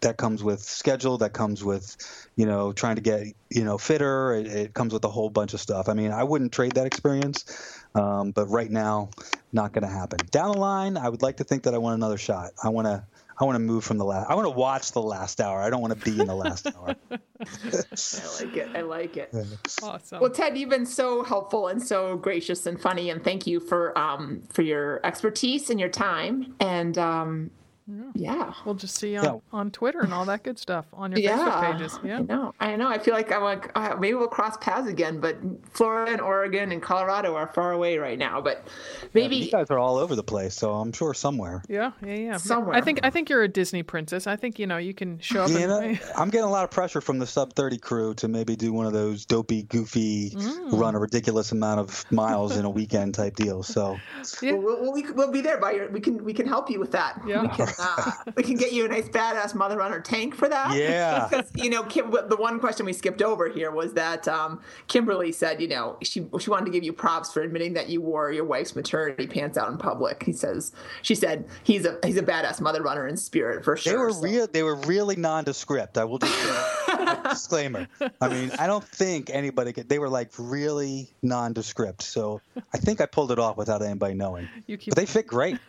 that, that comes with schedule, that comes with, you know, trying to get, you know, fitter. It, it comes with a whole bunch of stuff. I mean, I wouldn't trade that experience, um, but right now, not going to happen. Down the line, I would like to think that I want another shot. I want to I want to move from the last. I want to watch the last hour. I don't want to be in the last <laughs> hour. I like it. I like it. Awesome. Well, Ted, you've been so helpful and so gracious and funny, and thank you for um for your expertise and your time. And um, yeah. We'll just see you on, Yeah. on Twitter and all that good stuff on your Yeah, Facebook pages. I Yeah. know. I know. I feel like I'm like uh, maybe we'll cross paths again, but Florida and Oregon and Colorado are far away right now. But maybe You guys are all over the place, so I'm sure somewhere. Yeah, yeah, yeah. Somewhere. I think I think you're a Disney princess. I think you know you can show up. You and, know, <laughs> I'm getting a lot of pressure from the sub 30 crew to maybe do one of those dopey, goofy, Mm. run a ridiculous amount of miles in a weekend type deal. So Yeah. We'll, we'll, we'll be there by your. We can we can help you with that. Yeah. We can, uh, we can get you a nice badass mother runner tank for that. Yeah. <laughs> Because you know, Kim, the one question we skipped over here was that um, Kimberly said, you know, she she wanted to give you props for admitting that you wore your wife's maternity pants out in public. He says, she said he's a he's a badass mother runner in spirit for sure. they were So- real. They were really nondescript. I will just say, <laughs> disclaimer. I mean, I don't think anybody could. They were like really nondescript. So I think I pulled it off without anybody knowing. You keep But they fit great. <laughs>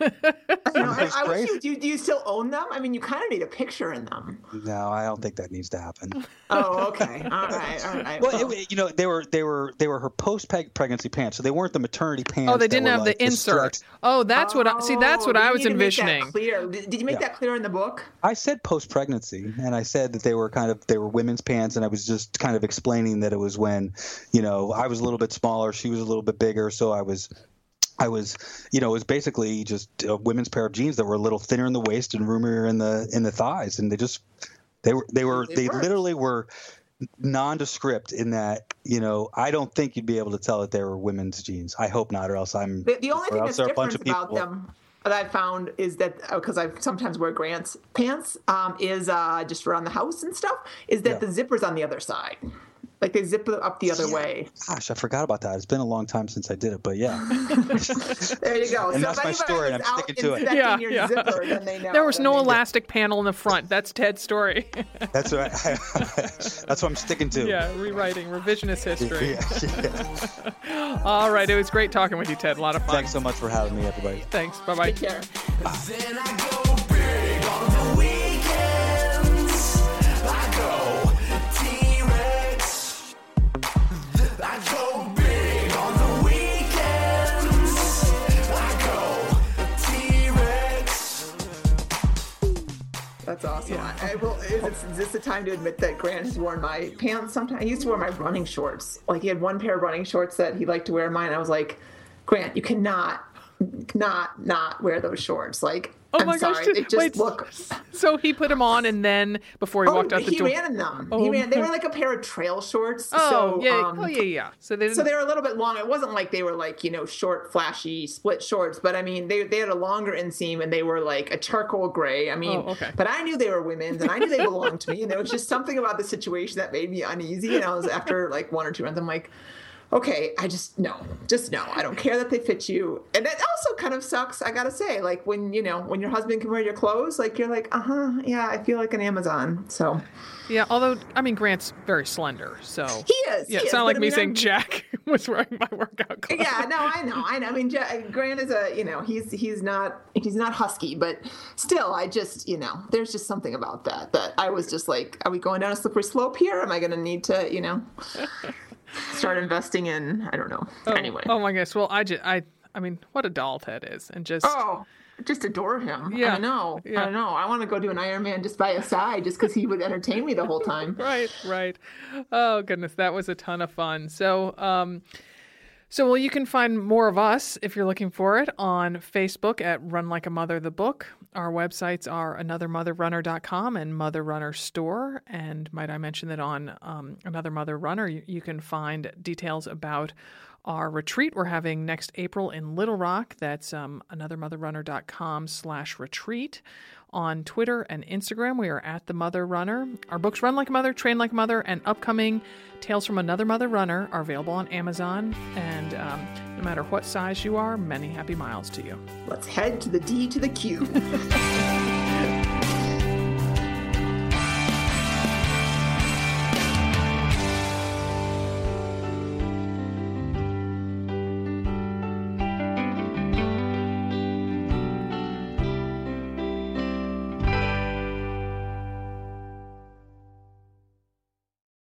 You know, I, I wish great. you, do, you, do you still own them? I mean, you kind of need a picture in them. No, I don't think that needs to happen. <laughs> Oh, okay. All right. All right. Well, it, you know, they were they were they were her post pregnancy pants, so they weren't the maternity oh, pants. Oh, they didn't have like the insert. stretch- Oh, that's what I see. Oh, that's what Oh, I was need to make that envisioning. Clear. Did, did you make Yeah. that clear in the book? I said post pregnancy, and I said that they were kind of they were women's pants, and I was just kind of explaining that it was when, you know, I was a little bit smaller, she was a little bit bigger, so I was. I was, you know, it was basically just a women's pair of jeans that were a little thinner in the waist and roomier in the in the thighs, and they just they were they were They they literally were nondescript in that you know I don't think you'd be able to tell that they were women's jeans. I hope not, or else I'm The, the only thing that's there are a different about people- them that I found is that because I sometimes wear Grant's pants, um, is uh, just around the house and stuff, is that Yeah. the zipper's on the other side. Like they zip it up the other Yeah. way. Gosh, I forgot about that. It's been a long time since I did it, but yeah. <laughs> There you go. And so that's my story, and I'm sticking to it. Yeah, your yeah. zipper, then they know. There was then no they know. elastic panel in the front. That's Ted's story. <laughs> That's right. <laughs> That's what I'm sticking to. yeah, rewriting revisionist history. Yeah, yeah. All right, it was great talking with you, Ted. A lot of fun. Thanks so much for having me, everybody. Thanks. Bye bye. Take care. Then That's awesome. I, I will. Is, this- is this the time to admit that Grant has worn my pants? Sometimes he used to wear my running shorts. Like he had one pair of running shorts that he liked to wear mine. I was like, Grant, you cannot, not, not wear those shorts. Like, Oh I'm my gosh, sorry, they just wait, look. So he put them on, and then before he Oh, walked out the he door. He ran in them. Oh he ran. They were like a pair of trail shorts. oh so, yeah, um, oh yeah, yeah. So they. So they were a little bit long. It wasn't like they were like you know short, flashy split shorts, but I mean they they had a longer inseam and they were like a charcoal gray. I mean, Oh, okay. but I knew they were women's and I knew they belonged to me, and there was just something about the situation that made me uneasy. And I was after like one or two runs, I'm like. Okay, I just no, just no. I don't care that they fit you, and that also kind of sucks. I gotta say, like when you know when your husband can wear your clothes, like you're like, uh huh, yeah, I feel like an Amazon. So yeah, although I mean Grant's very slender, so he is. yeah, he it's is, not like I me saying I'm- Jack <laughs> was wearing my workout clothes. yeah, no, I know, I know. I mean, Ja- Grant is a, you know, he's he's not he's not husky, but still, I just, you know, there's just something about that that I was just like, are we going down a slippery slope here? Am I going to need to, you know, <laughs> start investing in? I don't know. anyway, Oh my gosh. Well, I just I I mean, what a doll Ted is, and just oh, just adore him. Yeah, I know. yeah. I know. I want to go do an Ironman just by his side, just because he would entertain me the whole time. <laughs> right, right. Oh goodness, that was a ton of fun. So, um, So, well, you can find more of us if you're looking for it on Facebook at Run Like a Mother the Book. Our websites are anothermotherrunner.com and Mother Runner Store. And might I mention that on um, Another Mother Runner, you, you can find details about our retreat we're having next April in Little Rock. That's um, anothermotherrunner.com slash retreat. On Twitter and Instagram, we are at The Mother Runner. Our books Run Like a Mother, Train Like a Mother, and upcoming Tales from Another Mother Runner are available on Amazon. And um, no matter what size you are, many happy miles to you. Let's head to the D to the Q. <laughs>